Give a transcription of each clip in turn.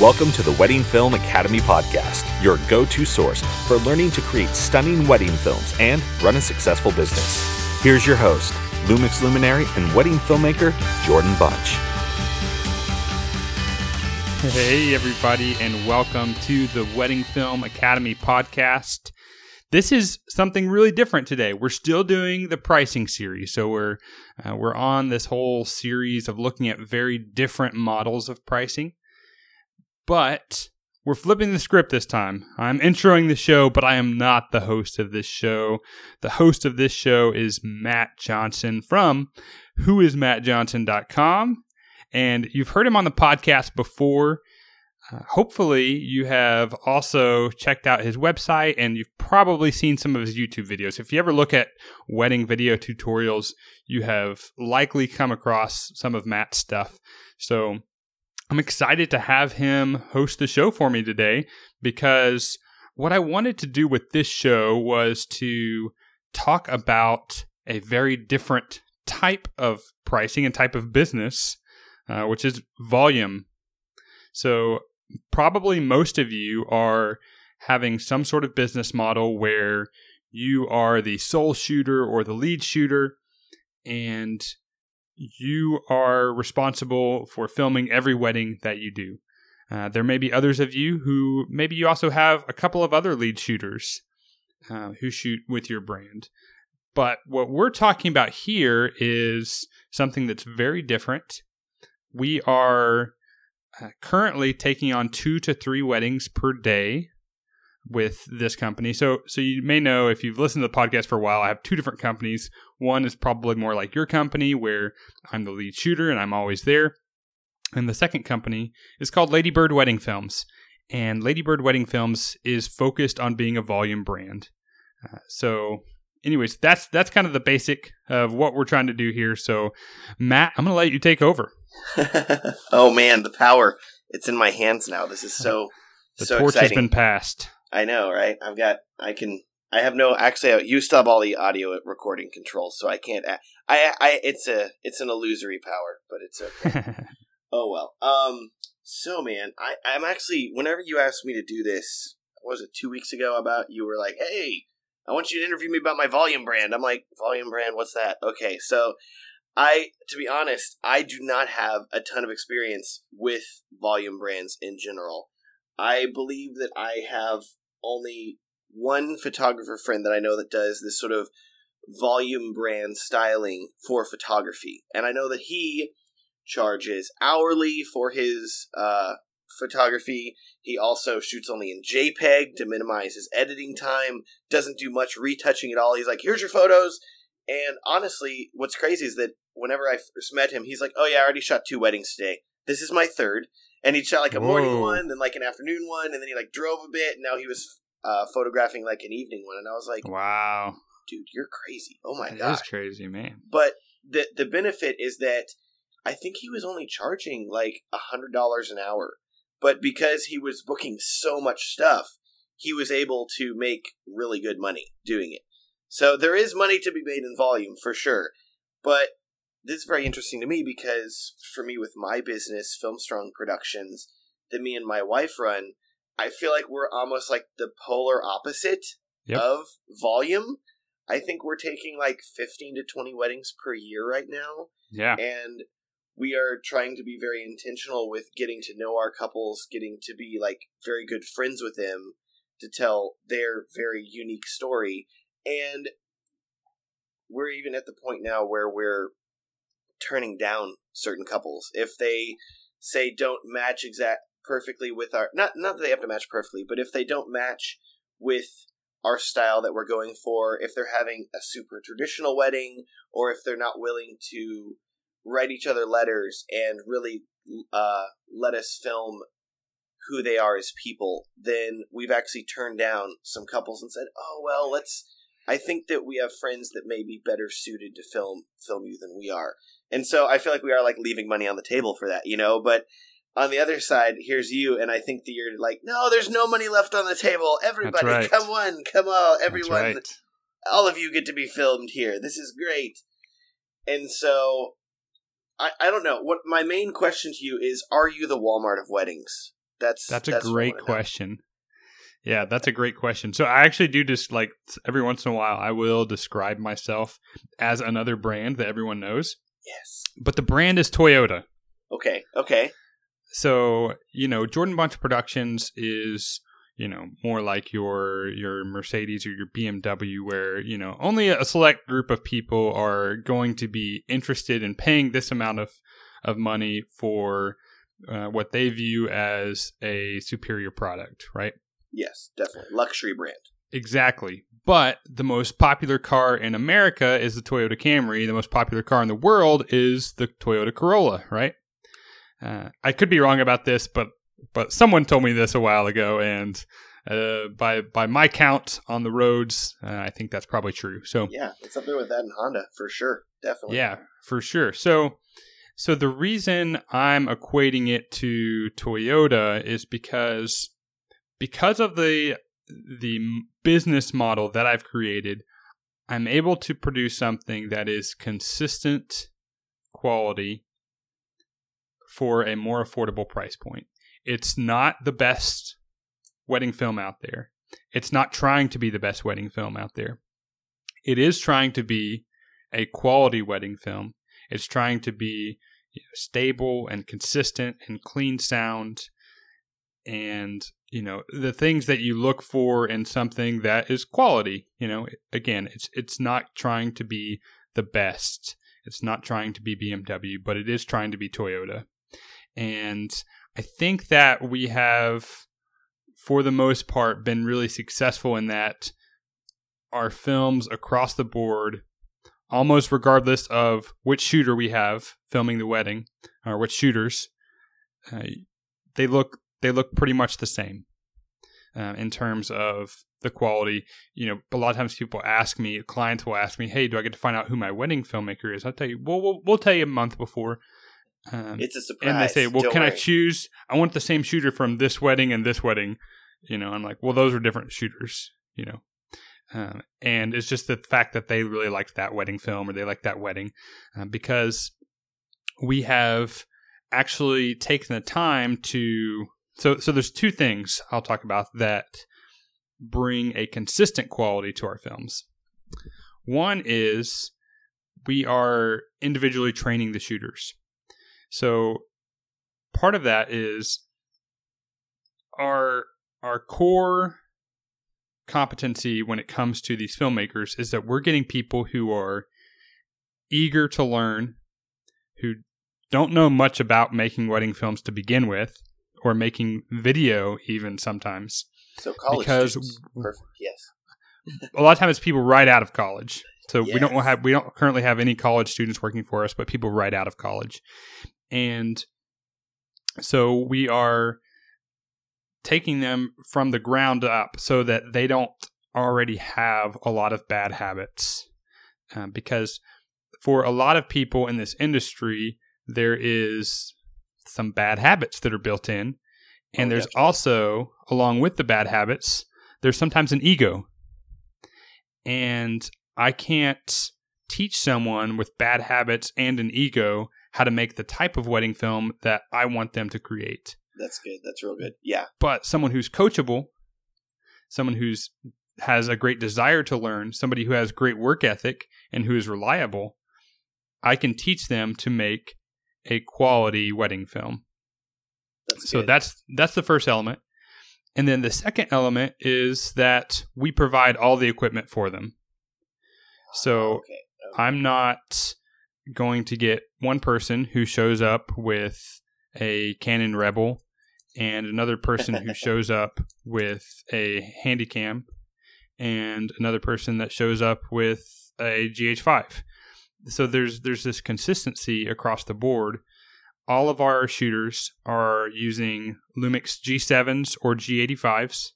Welcome to the Wedding Film Academy podcast, your go to source for learning to create stunning wedding films and run a successful business. Here's your host, Lumix luminary and wedding filmmaker Jordan Bunch. Hey, everybody, and welcome to the Wedding Film Academy podcast. This is something really different today. We're still doing the pricing series, so we're uh, we're on this whole series of looking at very different models of pricing but we're flipping the script this time. I'm introing the show, but I am not the host of this show. The host of this show is Matt Johnson from whoismattjohnson.com. And you've heard him on the podcast before. Uh, hopefully, you have also checked out his website and you've probably seen some of his YouTube videos. If you ever look at wedding video tutorials, you have likely come across some of Matt's stuff. So, I'm excited to have him host the show for me today because what I wanted to do with this show was to talk about a very different type of pricing and type of business, uh, which is volume. So, probably most of you are having some sort of business model where you are the sole shooter or the lead shooter, and you are responsible for filming every wedding that you do. Uh, there may be others of you who maybe you also have a couple of other lead shooters uh, who shoot with your brand. But what we're talking about here is something that's very different. We are currently taking on two to three weddings per day with this company. So so you may know if you've listened to the podcast for a while, I have two different companies. One is probably more like your company where I'm the lead shooter and I'm always there. And the second company is called Ladybird Wedding Films. And Ladybird Wedding Films is focused on being a volume brand. Uh, so anyways, that's that's kind of the basic of what we're trying to do here. So Matt, I'm going to let you take over. oh man, the power. It's in my hands now. This is so the so torch exciting. has been passed. I know, right? I've got. I can. I have no. Actually, you stop all the audio recording controls, so I can't. I. I. It's a. It's an illusory power, but it's okay. oh well. Um. So man, I. I'm actually. Whenever you asked me to do this, was it two weeks ago? About you were like, hey, I want you to interview me about my volume brand. I'm like, volume brand. What's that? Okay, so. I, to be honest, I do not have a ton of experience with volume brands in general. I believe that I have only one photographer friend that I know that does this sort of volume brand styling for photography. And I know that he charges hourly for his uh, photography. He also shoots only in JPEG to minimize his editing time, doesn't do much retouching at all. He's like, here's your photos. And honestly, what's crazy is that whenever I first met him, he's like, oh yeah, I already shot two weddings today. This is my third and he shot like a morning Whoa. one, then like an afternoon one, and then he like drove a bit. And now he was uh, photographing like an evening one, and I was like, Wow, "Dude, you're crazy! Oh my god!" crazy, man. But the the benefit is that I think he was only charging like a hundred dollars an hour, but because he was booking so much stuff, he was able to make really good money doing it. So there is money to be made in volume for sure, but this is very interesting to me because for me with my business Filmstrong productions that me and my wife run i feel like we're almost like the polar opposite Yep. of volume. I think we're taking like 15 to 20 weddings per year right now. Yeah, and we are trying to be very intentional with getting to know our couples getting to be like very good friends with them to tell their very unique story. And we're even at the point now where we're turning down certain couples. If they say don't match exact perfectly with our not not that they have to match perfectly but if they don't match with our style that we're going for if they're having a super traditional wedding or if they're not willing to write each other letters and really uh, let us film who they are as people then we've actually turned down some couples and said oh well let's i think that we have friends that may be better suited to film film you than we are and so I feel like we are like leaving money on the table for that, you know. But on the other side, here's you, and I think that you're like, no, there's no money left on the table. Everybody, right. come on, come on, everyone, right. all of you get to be filmed here. This is great. And so I, I don't know. What my main question to you is: Are you the Walmart of weddings? That's That's a great question. Yeah, that's a great question. So I actually do just like every once in a while I will describe myself as another brand that everyone knows, Yes. but the brand is Toyota. Okay. Okay. So, you know, Jordan Bunch Productions is, you know, more like your your Mercedes or your BMW where, you know, only a select group of people are going to be interested in paying this amount of of money for uh, what they view as a superior product, right? Yes, definitely luxury brand. Exactly. But the most popular car in America is the Toyota Camry. The most popular car in the world is the Toyota Corolla, right? Uh, I could be wrong about this, but but someone told me this a while ago, and uh, by by my count on the roads, uh, I think that's probably true. So Yeah, it's up there with that and Honda for sure. Definitely. yeah, for sure. So so the reason I'm equating it to Toyota is because because of the the business model that I've created, I'm able to produce something that is consistent quality for a more affordable price point. It's not the best wedding film out there. It's not trying to be the best wedding film out there. It is trying to be a quality wedding film. It's trying to be you know, stable and consistent and clean sound and you know the things that you look for in something that is quality you know again it's it's not trying to be the best. It's not trying to be BMW but it is trying to be Toyota. And I think that we have for the most part been really successful in that our films across the board almost regardless of which shooter we have filming the wedding or which shooters uh, they look they look pretty much the same uh, in terms of the quality. You know, a lot of times people ask me, clients will ask me, "Hey, do I get to find out who my wedding filmmaker is?" I'll tell you. Well, we'll, we'll tell you a month before. Um, It's a surprise. and they say, "Well, Don't can I choose? I want the same shooter from this wedding and this wedding." You know, I'm like, "Well, those are different shooters." You know, um, and it's just the fact that they really liked that wedding film or they like that wedding uh, because we have actually taken the time to. So, so there's two things I'll talk about that bring a consistent quality to our films. One is we are individually training the shooters. So part of that is our our core competency when it comes to these filmmakers is that we're getting people who are eager to learn, who don't know much about making wedding films to begin with, or making video even sometimes. So college because- students. Perfect. Yes. A lot of times it's people right out of college. So we don't have we don't currently have any college students working for us, but people right out of college. And so we are taking them from the ground up so that they don't already have a lot of bad habits. Um, because for a lot of people in this industry, there is some bad habits that are built in. And Oh, there's definitely. also, along with the bad habits, there's sometimes an ego. And I can't teach someone with bad habits and an ego how to make the type of wedding film that I want them to create That's good. That's real good. Yeah. but someone who's coachable, someone who's has a great desire to learn, somebody who has great work ethic and who is reliable, I can teach them to make a quality wedding film. That's So good. that's that's the first element. And then the second element is that we provide all the equipment for them. So ah, okay. Oh. I'm not going to get one person who shows up with a Canon Rebel and another person who shows up with a Handycam and another person that shows up with a GH5. So there's there's this consistency across the board. All of our shooters are using Lumix G7s or G85s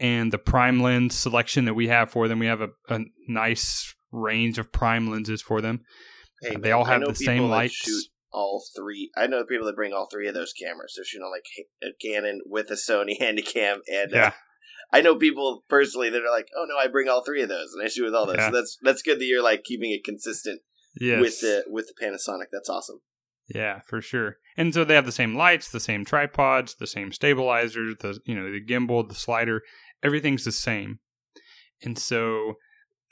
and the prime lens selection that we have for them, we have a, a nice range of prime lenses for them. Hey, they all have the same lights. Shoot all three. I know people that bring all three of those cameras. They're shooting on like a Canon with a Sony Handycam, and uh, Yeah. I know people personally that are like, "Oh no, I bring all three of those, and I shoot with all those." Yeah. So that's that's good that you're like keeping it consistent Yes. with the with the Panasonic. That's awesome. Yeah, for sure. And so they have the same lights, the same tripods, the same stabilizers, the you know the gimbal, the slider, everything's the same. And so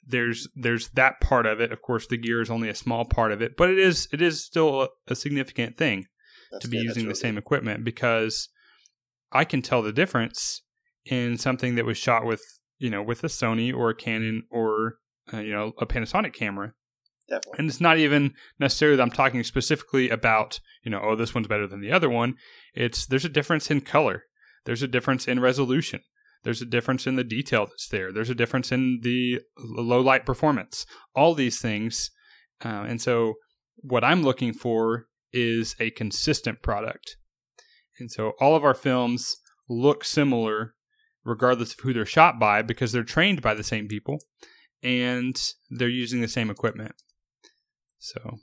there's there's that part of it. Of course, the gear is only a small part of it, but it is it is still a, a significant thing That's to be good. using That's the same really equipment because I can tell the difference in something that was shot with you know with a Sony or a Canon or uh, you know a Panasonic camera. Definitely. and it's not even necessarily that I'm talking specifically about you know oh this one's better than the other one. It's there's a difference in color, there's a difference in resolution. There's a difference in the detail that's there. There's a difference in the low light performance. All these things. Uh, and so, what I'm looking for is a consistent product. And so, all of our films look similar regardless of who they're shot by because they're trained by the same people and they're using the same equipment. So,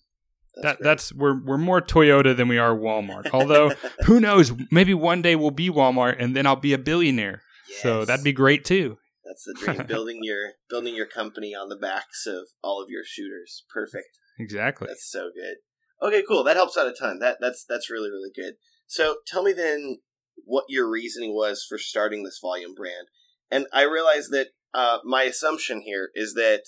That's that that's we're we're more Toyota than we are Walmart. Although who knows, maybe one day we'll be Walmart and then I'll be a billionaire. So that'd be great too. That's the dream. building your building your company on the backs of all of your shooters. Perfect. Exactly. That's so good. Okay, cool. That helps out a ton. That that's that's really really good. So tell me then what your reasoning was for starting this volume brand. And I realize that uh, my assumption here is that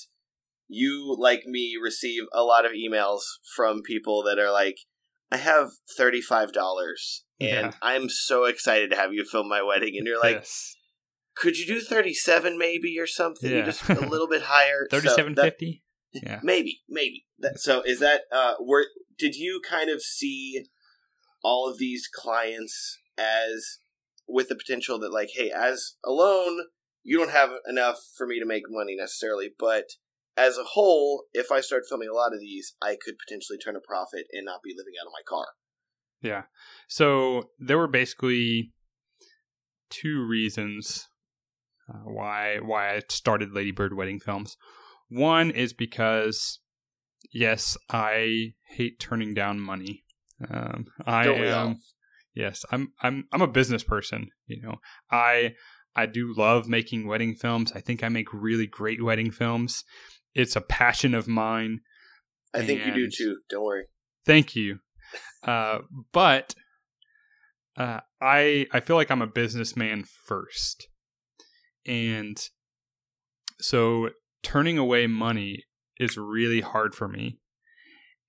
you, like me, receive a lot of emails from people that are like, "I have thirty five dollars, and Yeah. I'm so excited to have you film my wedding," and you're like, yes. "Could you do thirty seven maybe or something? Yeah. Just a little bit higher." So Thirty-seven that- fifty. Yeah. Maybe, maybe. That, so is that uh were did you kind of see all of these clients as with the potential that like, hey, as alone, you don't have enough for me to make money necessarily, but as a whole, if I start filming a lot of these, I could potentially turn a profit and not be living out of my car. Yeah. So there were basically two reasons uh, why why I started Ladybird Wedding Films. One is because yes, I hate turning down money. Um, I Don't all? Yes, I'm I'm I'm a business person. You know, I I do love making wedding films. I think I make really great wedding films. It's a passion of mine. I think you do too. Don't worry. Thank you. Uh, but uh, I I feel like I'm a businessman first, and so turning away money is really hard for me.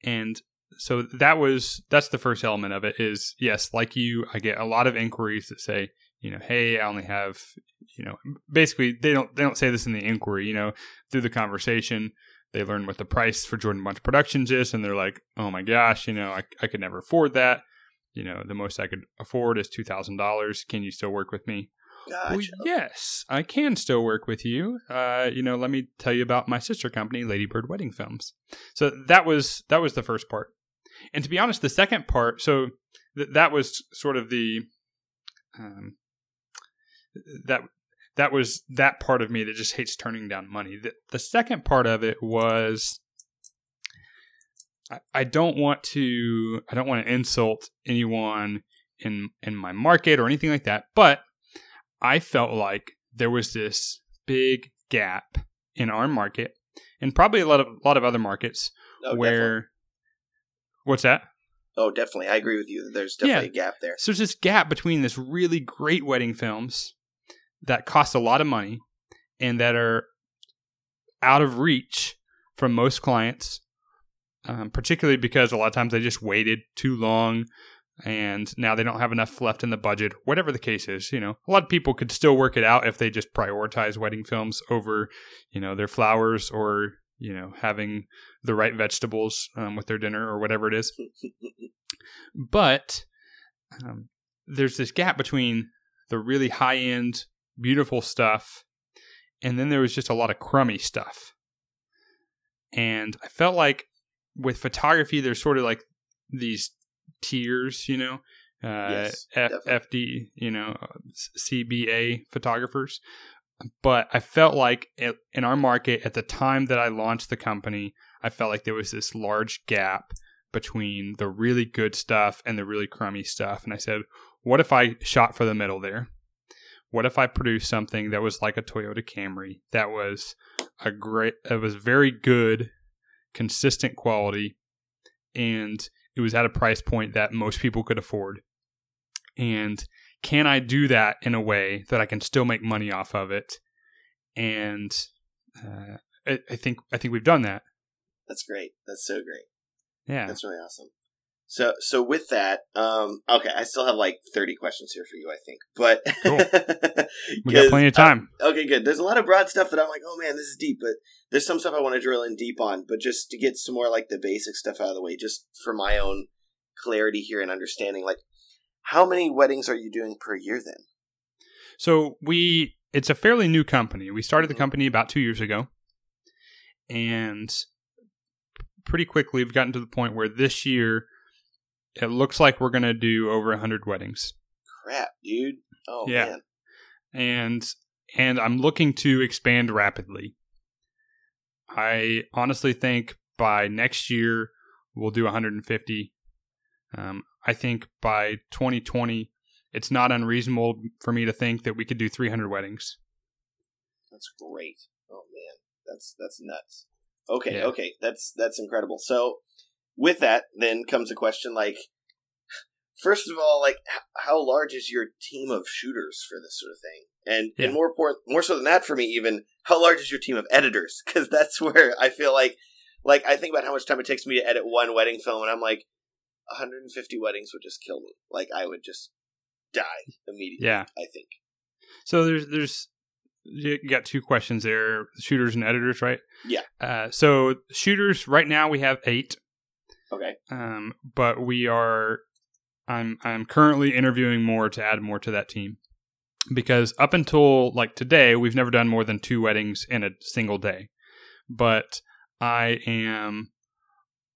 And so that was that's the first element of it. Is yes, like you, I get a lot of inquiries that say, you know, hey, I only have, you know, basically they don't they don't say this in the inquiry. You know, through the conversation, they learn what the price for Jordan Bunch Productions is, and they're like, oh my gosh, you know, I, I could never afford that. You know, the most I could afford is two thousand dollars. Can you still work with me? Gotcha. Well, yes, I can still work with you. Uh, you know, let me tell you about my sister company, Ladybird Wedding Films. So that was that was the first part, and to be honest, the second part. So th- that was sort of the um, that that was that part of me that just hates turning down money. The, the second part of it was I, I don't want to I don't want to insult anyone in in my market or anything like that, but I felt like there was this big gap in our market and probably a lot of a lot of other markets Oh, where definitely. What's that? Oh, definitely. I agree with you. There's definitely a gap there. So there's this gap between this really great wedding films that cost a lot of money and that are out of reach from most clients, um, particularly because a lot of times they just waited too long and now they don't have enough left in the budget, whatever the case is. You know, a lot of people could still work it out if they just prioritize wedding films over, you know, their flowers or, you know, having the right vegetables um, with their dinner or whatever it is but um, there's this gap between the really high end, beautiful stuff, and then there was just a lot of crummy stuff. And I felt like with photography, there's sort of like these tiers, you know, uh, Yes, F- FD, you know, CBA photographers. But I felt like it, in our market at the time that I launched the company, I felt like there was this large gap between the really good stuff and the really crummy stuff. And I said, what if I shot for the middle there? What if I produced something that was like a Toyota Camry that was a great, it was very good, consistent quality, and it was at a price point that most people could afford. And can I do that in a way that I can still make money off of it? And uh, I, I think I think we've done that. That's great. That's so great. Yeah, That's really awesome. So, so with that, um, okay, I still have like thirty questions here for you, I think, but Cool. we got plenty of time. Uh, okay, good. There's a lot of broad stuff that I'm like, oh man, this is deep, but there's some stuff I want to drill in deep on. But just to get some more like the basic stuff out of the way, just for my own clarity here and understanding, like, how many weddings are you doing per year then? So we it's a fairly new company. We started the Mhm. company about two years ago, and pretty quickly we've gotten to the point where this year it looks like we're going to do over hundred weddings, Crap, dude. Oh Yeah. man. and and I'm looking to expand rapidly. I honestly think by next year we'll do 150. Um, I think by 2020, it's not unreasonable for me to think that we could do 300 weddings. That's great. Oh man, that's that's nuts. Okay, Yeah. okay, that's that's incredible. So, with that, then comes a question like, first of all, like, h- how large is your team of shooters for this sort of thing? And Yeah. and more important, more so than that for me, even how large is your team of editors? Because that's where I feel like, like I think about how much time it takes me to edit one wedding film, and I'm like, 150 weddings would just kill me. Like I would just die immediately. Yeah. I think. So there's there's you got two questions there: shooters and editors, right? Yeah. Uh, so shooters right now we have eight, Okay. um, but we are I'm I'm currently interviewing more to add more to that team because up until like today we've never done more than two weddings in a single day, but I am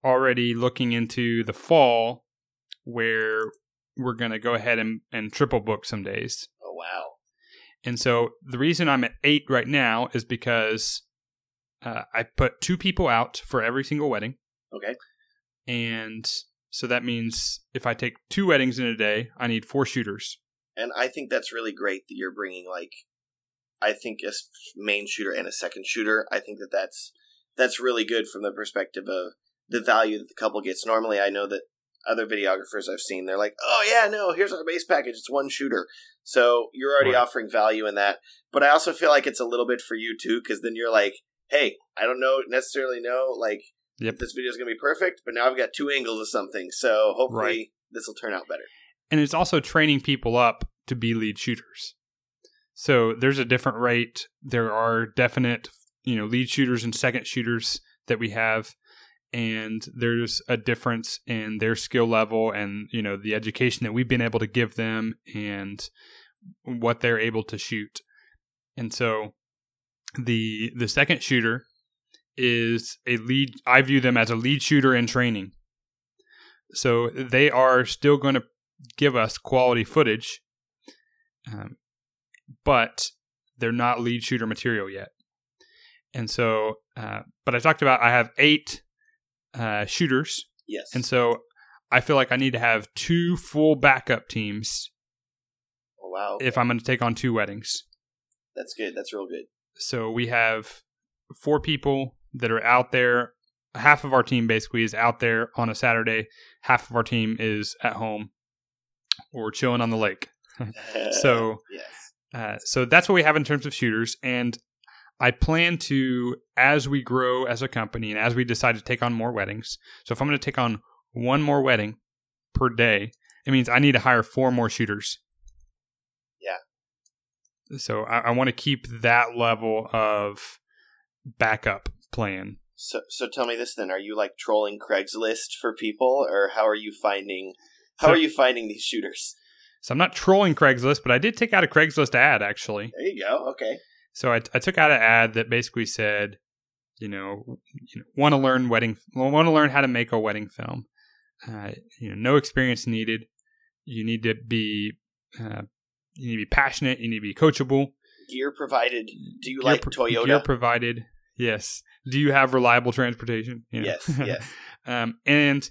already looking into the fall where we're going to go ahead and, and triple book some days. Oh wow. And so the reason I'm at eight right now is because uh, I put two people out for every single wedding. Okay. And so that means if I take two weddings in a day, I need four shooters. And I think that's really great that you're bringing like, I think a main shooter and a second shooter. I think that that's that's really good from the perspective of the value that the couple gets. Normally, I know that other videographers I've seen, they're like, "Oh yeah, no, here's our base package. It's one shooter." So you're already Right. offering value in that. But I also feel like it's a little bit for you too, because then you're like, "Hey, I don't know necessarily know like Yep. if this video is going to be perfect, but now I've got two angles of something, so hopefully Right. this will turn out better." And it's also training people up to be lead shooters. So there's a different rate. There are definite, you know, lead shooters and second shooters that we have. And there's a difference in their skill level and, you know, the education that we've been able to give them and what they're able to shoot. And so the the second shooter is a lead I view them as a lead shooter in training. So they are still going to give us quality footage, um, but they're not lead shooter material yet. And so, uh, but I talked about I have eight uh, shooters, Yes. and so I feel like I need to have two full backup teams oh, wow. if I'm going to take on two weddings. That's good. That's real good. So we have four people that are out there. Half of our team basically is out there on a Saturday. Half of our team is at home or chilling on the lake. So yes. Uh, so that's what we have in terms of shooters. And I plan to, as we grow as a company and as we decide to take on more weddings. So if I'm going to take on one more wedding per day, it means I need to hire four more shooters. Yeah. So I, I want to keep that level of backup plan. So, so tell me this then: Are you like trolling Craigslist for people, or how are you finding? How So- are you finding these shooters? So I'm not trolling Craigslist, but I did take out a Craigslist ad actually. There you go. Okay. So I, I took out an ad that basically said, you know, you know want to learn wedding, want to learn how to make a wedding film. Uh, you know, no experience needed. You need to be, uh, you need to be passionate. You need to be coachable. Gear provided. Do you Gear like pro- Toyota? Gear provided. Yes. Do you have reliable transportation? You know? Yes. Yes. um, and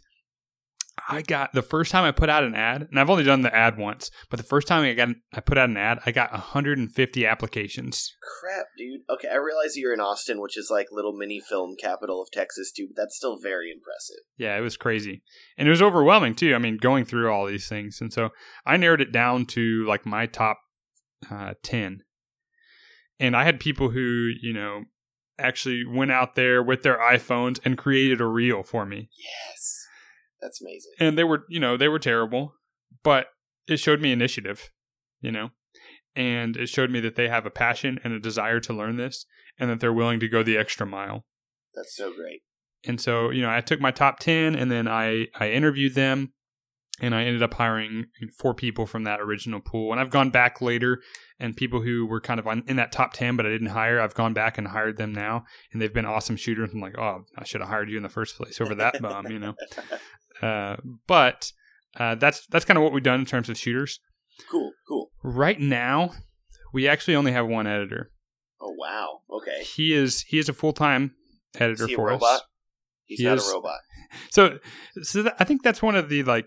I got the first time I put out an ad, and I've only done the ad once, but the first time I got I put out an ad, I got 150 applications. Crap, dude. Okay, I realize you're in Austin, which is like little mini film capital of Texas too, but that's still very impressive. Yeah, it was crazy. And it was overwhelming too. I mean, going through all these things. And so I narrowed it down to like my top uh, 10. And I had people who, you know, actually went out there with their iPhones and created a reel for me. Yes. That's amazing. And they were, you know, they were terrible, but it showed me initiative, you know, and it showed me that they have a passion and a desire to learn this and that they're willing to go the extra mile. That's so great. And so, you know, I took my top 10 and then I, I interviewed them and I ended up hiring four people from that original pool. And I've gone back later, and people who were kind of on, in that top ten, but I didn't hire, I've gone back and hired them now, and they've been awesome shooters. I'm like, oh, I should have hired you in the first place over that bum, you know. Uh, but uh, that's that's kind of what we've done in terms of shooters. Cool, cool. Right now, we actually only have one editor. Oh wow! Okay. He is he is a full time editor for a robot? us. He's He not is- a robot. So, so that, I think that's one of the like.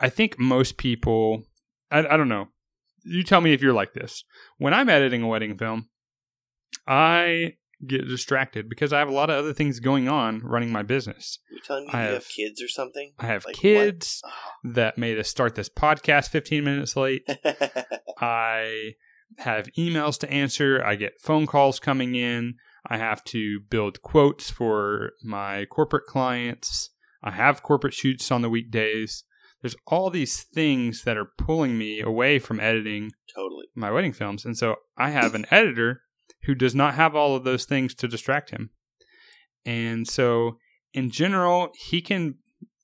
I think most people, I, I don't know. You tell me if you're like this. When I'm editing a wedding film, I get distracted because I have a lot of other things going on running my business. You telling me I you have have- kids or something? I have Like kids Oh. that made us start this podcast 15 minutes late. I have emails to answer. I get phone calls coming in. I have to build quotes for my corporate clients. I have corporate shoots on the weekdays. There's all these things that are pulling me away from editing totally. my wedding films. And so I have an editor who does not have all of those things to distract him. And so in general, he can,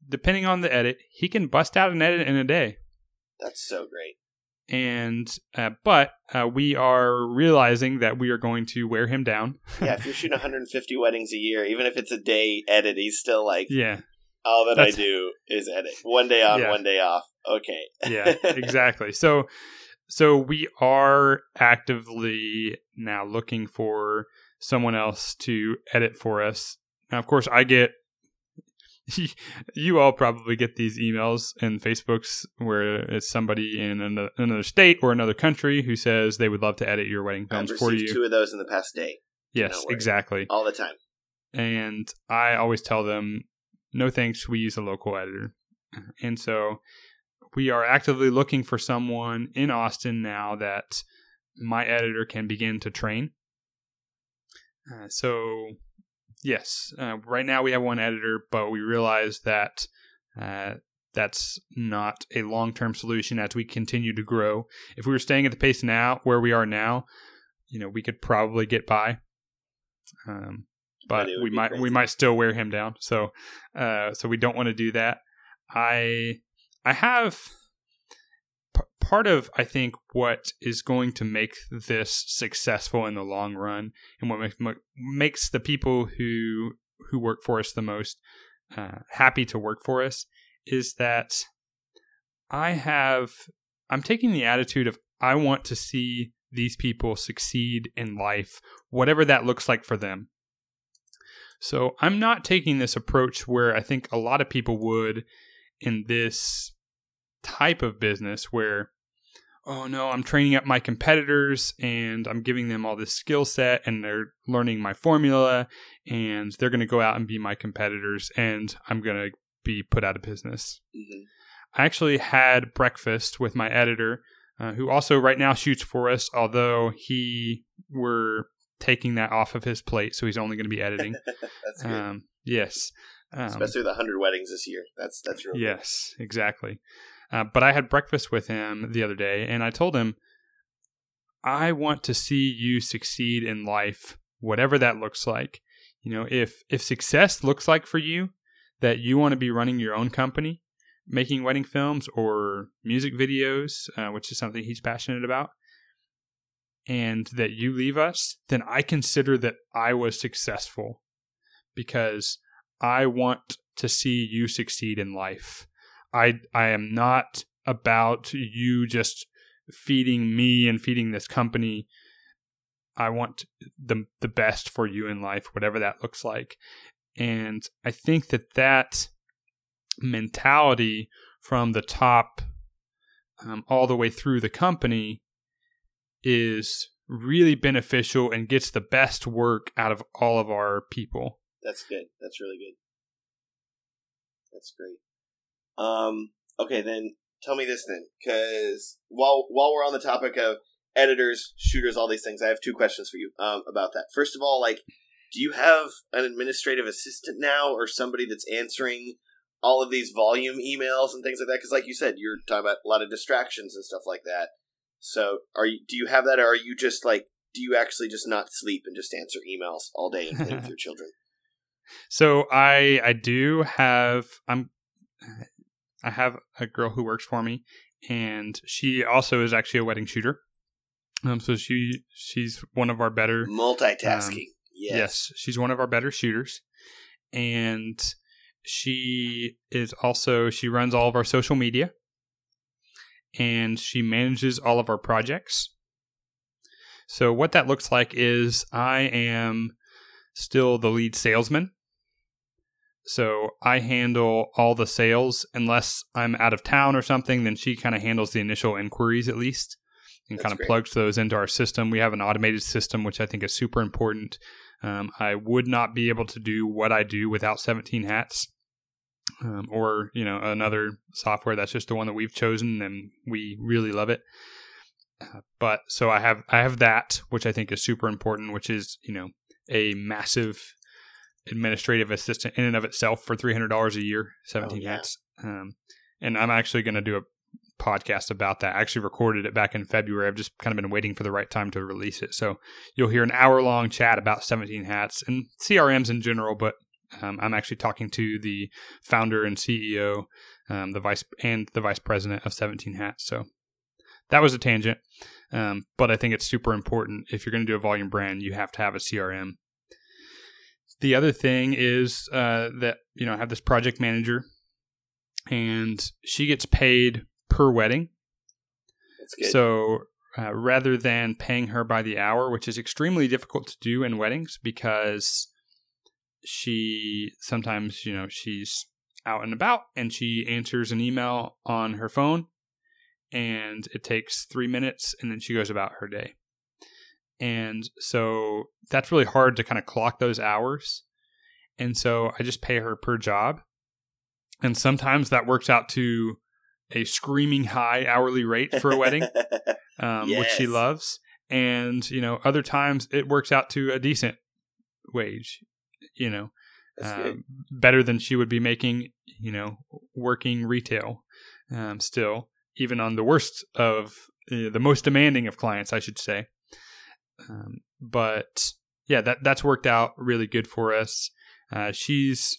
depending on the edit, he can bust out an edit in a day That's so great. and uh, but uh, we are realizing that we are going to wear him down. Yeah, if you're shooting 150 weddings a year, even if it's a day edit, he's still like, Yeah, all that I do is edit. One day on, Yeah. one day off. Okay. yeah, exactly. So, so we are actively now looking for someone else to edit for us. Now, of course, I get. You all probably get these emails and Facebooks where it's somebody in another, state or another country who says they would love to edit your wedding films for you. two of those in the past day, yes, exactly. all the time. and I always tell them, no thanks, we use a local editor. And so we are actively looking for someone in Austin now that my editor can begin to train. Uh, so, yes, uh, right now we have one editor, but we realize that uh, that's not a long term solution as we continue to grow. If we were staying at the pace now, where we are now, you know, we could probably get by. Um, but But we might we might still wear him down. So uh, so we don't want to do that. I I have part of I think what is going to make this successful in the long run, and what makes, makes the people who who work for us the most uh, happy to work for us is that I have I'm taking the attitude of I want to see these people succeed in life, whatever that looks like for them. So I'm not taking this approach where I think a lot of people would in this type of business where oh no, I'm training up my competitors and I'm giving them all this skill set and they're learning my formula and they're going to go out and be my competitors and I'm going to be put out of business. hmm I actually had breakfast with my editor, uh, who also right now shoots for us, although he we're taking that off of his plate, so he's only going to be editing. That's good. um, yes, um, Especially the 100 weddings this year. That's that's real. yes, exactly. Uh, but I had breakfast with him the other day, and I told him, I want to see you succeed in life, whatever that looks like. You know, if if success looks like for you that you want to be running your own company, making wedding films or music videos, uh, which is something he's passionate about, and that you leave us, then I consider that I was successful because I want to see you succeed in life. I I am not about you just feeding me and feeding this company. I want the the best for you in life, whatever that looks like. And I think that that mentality from the top um, all the way through the company is really beneficial and gets the best work out of all of our people. That's good. That's really good. That's great. Um, okay, then tell me this then, because while while we're on the topic of editors, shooters, all these things, I have two questions for you um, about that. First of all, like, do you have an administrative assistant now, or somebody that's answering all of these volume emails and things like that? Because, like you said, you're talking about a lot of distractions and stuff like that. So, are you? Do you have that, or are you just like? Do you actually just not sleep and just answer emails all day and play with your children? So I I do have I'm I have a girl who works for me, and she also is actually a wedding shooter. Um, so she she's one of our better multitasking. Um, yes. yes, she's one of our better shooters, and she is also she runs all of our social media and she manages all of our projects. So, what that looks like is I am still the lead salesman. So, I handle all the sales unless I'm out of town or something, then she kind of handles the initial inquiries at least and kind of plugs those into our system. We have an automated system, which I think is super important. Um, I would not be able to do what I do without 17 hats um, or you know another software that's just the one that we've chosen and we really love it. Uh, but so I have I have that which I think is super important, which is you know a massive administrative assistant in and of itself for three hundred dollars a year, seventeen oh, yeah. hats. Um, and I'm actually going to do a podcast about that. I actually recorded it back in February. I've just kind of been waiting for the right time to release it. So you'll hear an hour long chat about 17 hats and CRMs in general, but um, I'm actually talking to the founder and CEO, um, the vice and the vice president of 17 Hats. So that was a tangent, um, but I think it's super important. If you're going to do a volume brand, you have to have a CRM. The other thing is uh, that you know I have this project manager, and she gets paid per wedding. So uh, rather than paying her by the hour, which is extremely difficult to do in weddings because she sometimes, you know, she's out and about and she answers an email on her phone and it takes three minutes and then she goes about her day. And so that's really hard to kind of clock those hours. And so I just pay her per job. And sometimes that works out to a screaming high hourly rate for a wedding, um, yes. which she loves. And, you know, other times it works out to a decent wage you know, uh, better than she would be making, you know, working retail um, still, even on the worst of uh, the most demanding of clients, I should say. Um, but yeah, that that's worked out really good for us. Uh, she's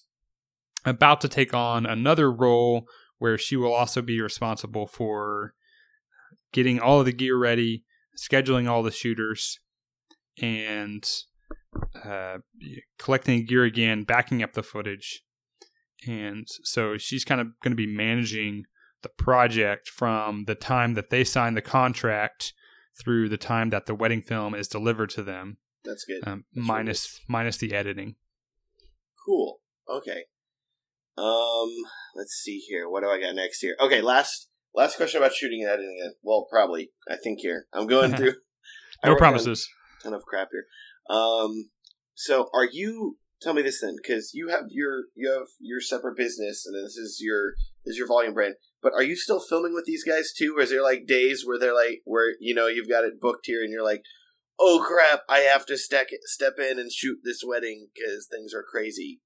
about to take on another role where she will also be responsible for getting all of the gear ready, scheduling all the shooters, and uh, collecting gear again, backing up the footage. And so she's kind of going to be managing the project from the time that they sign the contract through the time that the wedding film is delivered to them. That's good. Um, That's minus, really good. minus the editing. Cool. Okay. Um, let's see here. What do I got next here? Okay, last last question about shooting and editing. Well, probably. I think here I'm going through. no promises. Ton of crap here. Um, so are you? Tell me this then, because you have your you have your separate business, and this is your this is your volume brand. But are you still filming with these guys too? Or is there like days where they're like where you know you've got it booked here, and you're like, oh crap, I have to step step in and shoot this wedding because things are crazy.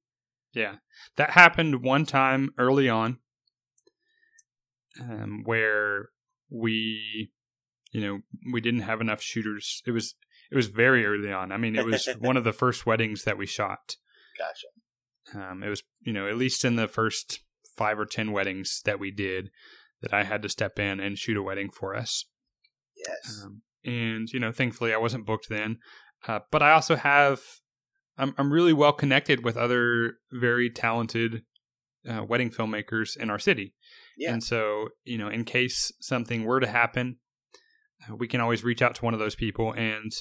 Yeah, that happened one time early on, um, where we, you know, we didn't have enough shooters. It was it was very early on. I mean, it was one of the first weddings that we shot. Gotcha. Um, it was, you know, at least in the first five or ten weddings that we did, that I had to step in and shoot a wedding for us. Yes. Um, and you know, thankfully, I wasn't booked then. Uh, but I also have, I'm I'm really well connected with other very talented uh, wedding filmmakers in our city. Yeah. And so, you know, in case something were to happen, uh, we can always reach out to one of those people and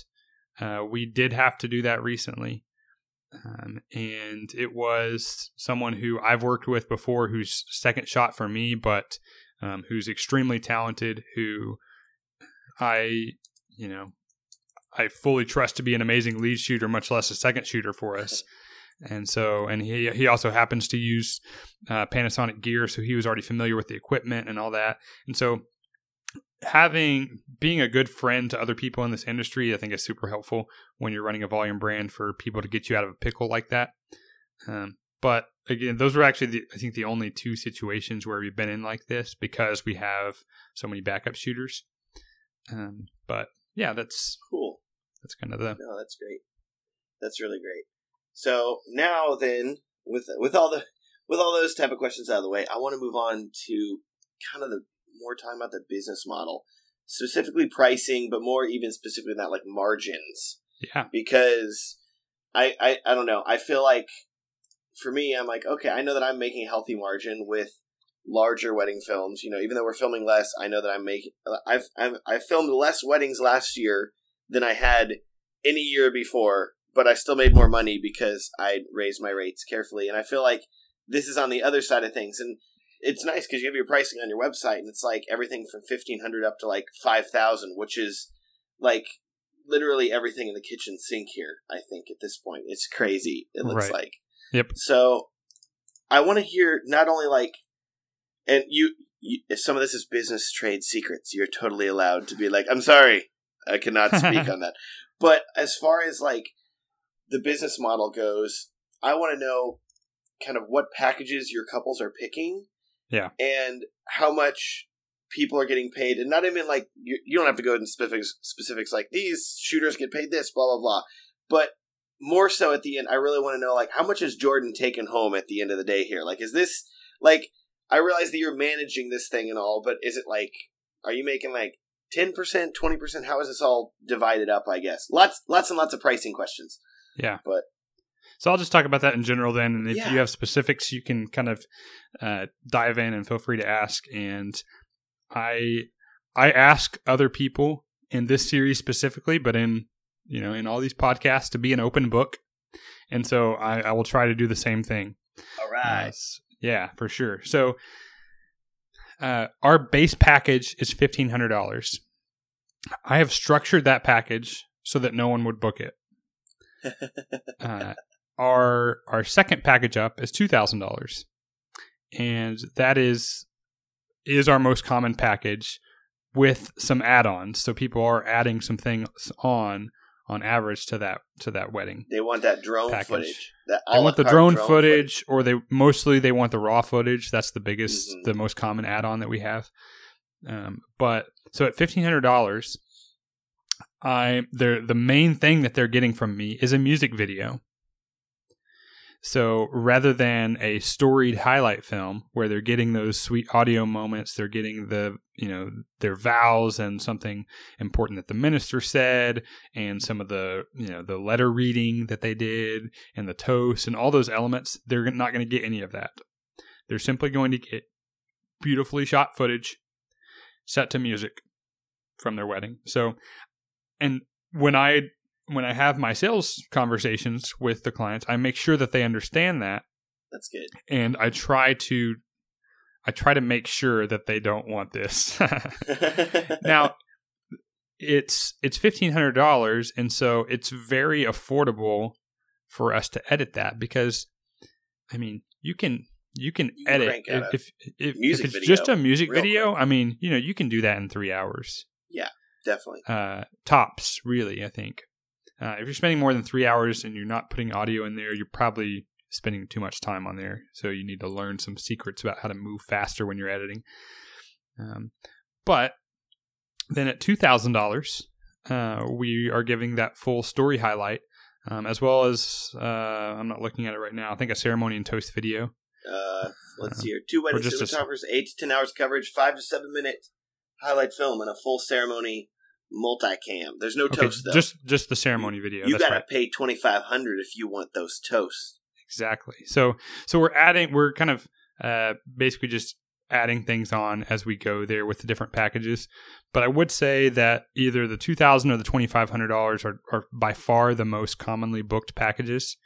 uh, we did have to do that recently. Um, and it was someone who I've worked with before, who's second shot for me, but um, who's extremely talented, who I, you know, I fully trust to be an amazing lead shooter, much less a second shooter for us. And so, and he he also happens to use uh, Panasonic gear, so he was already familiar with the equipment and all that. And so, having being a good friend to other people in this industry, I think is super helpful when you're running a volume brand for people to get you out of a pickle like that. Um, but again, those were actually the, I think the only two situations where we've been in like this because we have so many backup shooters. Um, but yeah, that's cool. That's kind of the no, that's great. That's really great. So now then, with with all the with all those type of questions out of the way, I want to move on to kind of the more time about the business model, specifically pricing, but more even specifically that like margins. Yeah. Because I, I I don't know. I feel like for me, I'm like, okay, I know that I'm making a healthy margin with larger wedding films. You know, even though we're filming less, I know that I'm making. I've I've, I've filmed less weddings last year than I had any year before, but I still made more money because I raised my rates carefully. And I feel like this is on the other side of things, and it's nice because you have your pricing on your website, and it's like everything from fifteen hundred up to like five thousand, which is like literally everything in the kitchen sink here. I think at this point, it's crazy. It looks Right. like. Yep. So I want to hear not only like, and you, you, if some of this is business trade secrets, you're totally allowed to be like, I'm sorry, I cannot speak on that. But as far as like the business model goes, I want to know kind of what packages your couples are picking. Yeah. And how much people are getting paid, and not even like you, you don't have to go into specifics specifics like these shooters get paid this, blah blah blah. But more so at the end, I really want to know like how much is Jordan taking home at the end of the day here? Like, is this like I realize that you're managing this thing and all, but is it like are you making like ten percent, twenty percent? How is this all divided up? I guess lots, lots and lots of pricing questions. yeah. But So I'll just talk about that in general then, and if Yeah. you have specifics, you can kind of uh, dive in and feel free to ask. And I I ask other people in this series specifically, but in you know in all these podcasts to be an open book, and so I, I will try to do the same thing. All right. Uh, yeah, for sure. So uh, our base package is fifteen hundred dollars. I have structured that package so that no one would book it. Uh, our our second package up is two thousand dollars, and that is is our most common package with some add-ons. So people are adding some things on on average to that to that wedding. they want that drone Package. footage. That They want the carte drone, footage, or they mostly they want the raw footage. That's the biggest, Mhm. the most common add-on that we have. Um, but so at fifteen hundred dollars, I they're the main thing that they're getting from me is a music video. So rather than a storied highlight film where they're getting those sweet audio moments, they're getting the you know their vows and something important that the minister said, and some of the you know the letter reading that they did, and the toast and all those elements. They're not going to get any of that. They're simply going to get beautifully shot footage set to music from their wedding. So, and when I when I have my sales conversations with the clients, I make sure that they understand that, That's good. and I try to I try to make sure that they don't want this. now, it's it's fifteen hundred dollars, and so it's very affordable for us to edit that because, I mean, you can you can You edit if if, if, music it's just a music video. quick. I mean, you know, you can do that in three hours Yeah, Definitely. uh, tops, really, I think. Uh, if you're spending more than three hours and you're not putting audio in there, you're probably spending too much time on there. So you need to learn some secrets about how to move faster when you're editing. Um, but then at $2,000, uh, we are giving that full story highlight, um, as well as, uh, I'm not looking at it right now, I think a ceremony and toast video. Uh, let's see here. Two wedding or a- eight to ten hours coverage, five to seven minute highlight film, and a full ceremony multicam. There's no Okay, toast though. just just the ceremony video. you That's gotta right. pay twenty five hundred if you want those toasts. Exactly. So so we're adding we're kind of uh, basically just adding things on as we go there with the different packages. But I would say that either the two thousand or the twenty five hundred dollars are are by far the most commonly booked packages.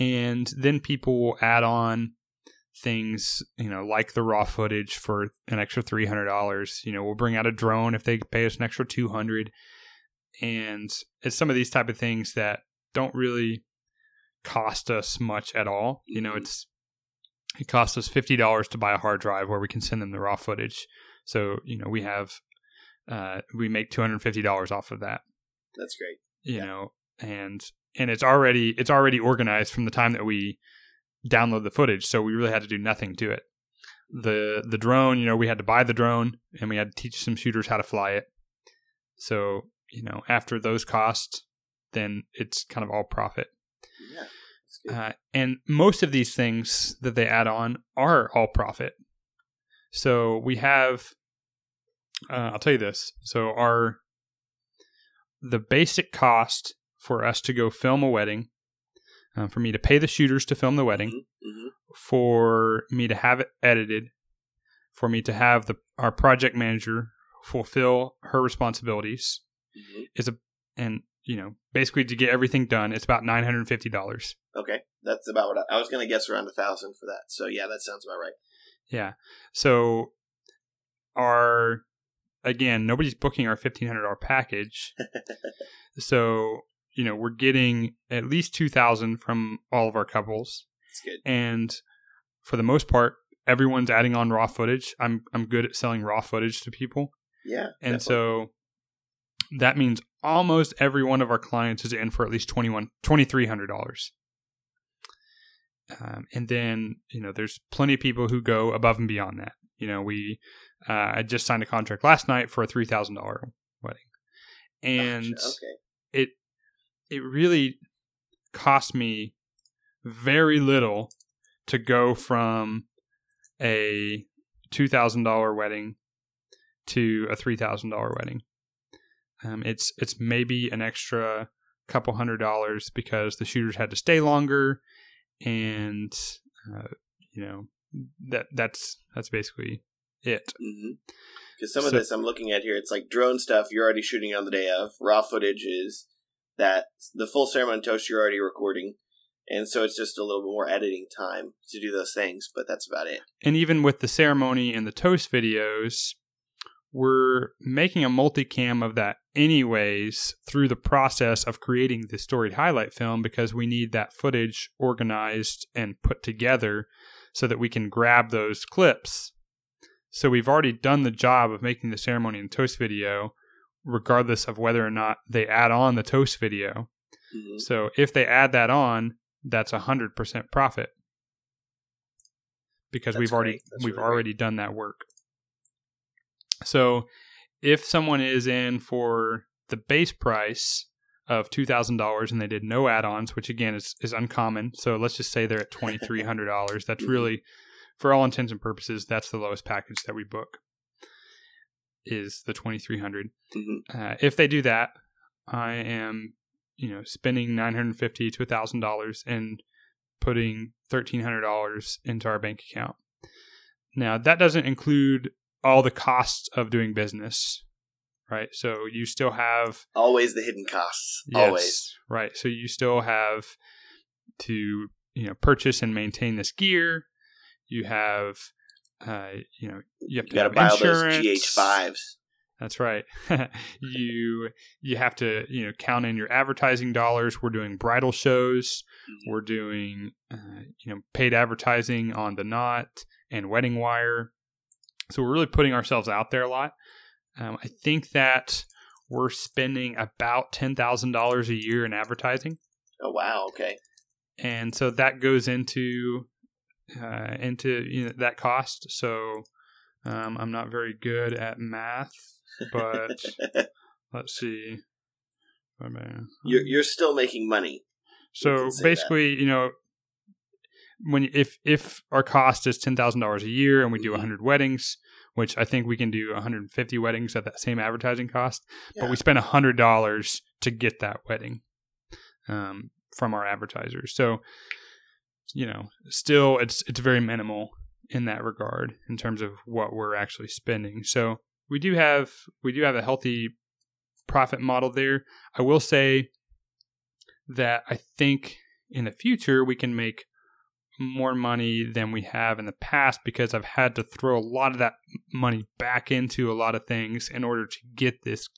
and then people will add on things, you know, like the raw footage for an extra three hundred dollars. You know, we'll bring out a drone if they pay us an extra two hundred, and it's some of these type of things that don't really cost us much at all. You know, Mhm. it's it costs us fifty dollars to buy a hard drive where we can send them the raw footage. So you know, we have uh, we make two hundred fifty dollars off of that That's great. you Yeah. know and and it's already it's already organized from the time that we download the footage so we really had to do nothing to it the the drone you know we had to buy the drone and we had to teach some shooters how to fly it so you know after those costs then it's kind of all profit Yeah. Uh, and most of these things that they add on are all profit. So we have, uh, I'll tell you this. So our the basic cost for us to go film a wedding, uh, for me to pay the shooters to film the wedding, hmm for me to have it edited, for me to have the our project manager fulfill her responsibilities hmm is a and you know basically to get everything done, it's about nine hundred and fifty dollars. Okay, that's about what I, I was going to guess around a thousand for that. So yeah, that sounds about right. Yeah. So our again, nobody's booking our fifteen hundred dollar package. so, you know, we're getting at least two thousand from all of our couples. It's good. And for the most part, everyone's adding on raw footage. I'm I'm good at selling raw footage to people. Yeah, And definitely. so that means almost every one of our clients is in for at least $2,100 $2,300. Um, and then, you know, there's plenty of people who go above and beyond that. You know, we, uh, I just signed a contract last night for a $3,000 wedding. And Gotcha, okay, it, really cost me very little to go from a $2,000 wedding to a $3,000 wedding. Um, it's it's maybe an extra couple hundred dollars because the shooters had to stay longer, and uh, you know that that's that's basically it. because some of this I'm looking at here, it's like drone stuff you're already shooting on the day of. Raw footage is that the full ceremony and toast you're already recording, and so it's just a little bit more editing time to do those things. But that's about it. And even with the ceremony and the toast videos, we're making a multicam of that anyways through the process of creating the storied highlight film because we need that footage organized and put together so that we can grab those clips. So we've already done the job of making the ceremony and toast video regardless of whether or not they add on the toast video. Mhm. So if they add that on, that's a hundred percent profit because That's we've already. We've really great. already done that work. So if someone is in for the base price of two thousand dollars and they did no add-ons, which again is is uncommon. So let's just say they're at twenty three hundred dollars. That's Mhm. really, for all intents and purposes, that's the lowest package that we book. Is the twenty three hundred. Mhm. Uh, if they do that, I am, you know, spending nine hundred fifty to a thousand dollars and putting thirteen hundred dollars into our bank account. Now that doesn't include all the costs of doing business, right? So you still have Always the hidden costs. yes, Always. right. So you still have to you know purchase and maintain this gear. You have uh, you know you have to have buy all insurance. those GH fives. That's right. you you have to you know count in your advertising dollars. We're doing bridal shows. Mhm. We're doing uh, you know paid advertising on the Knot and Wedding Wire. So we're really putting ourselves out there a lot. Um, I think that we're spending about ten thousand dollars a year in advertising, Oh wow. Okay. and so that goes into uh, into you know, that cost. So um, I'm not very good at math, but let's see. A you're you're still making money. So say that. basically, you know, when if if our cost is ten thousand dollars a year and we do Mhm. hundred weddings, which I think we can do 150 weddings at that same advertising cost, but we spend hundred dollars to get that wedding um, from our advertisers. So you know, still it's it's very minimal in that regard in terms of what we're actually spending. So we do have we do have a healthy profit model there. I will say that I think in the future we can make more money than we have in the past because I've had to throw a lot of that money back into a lot of things in order to get this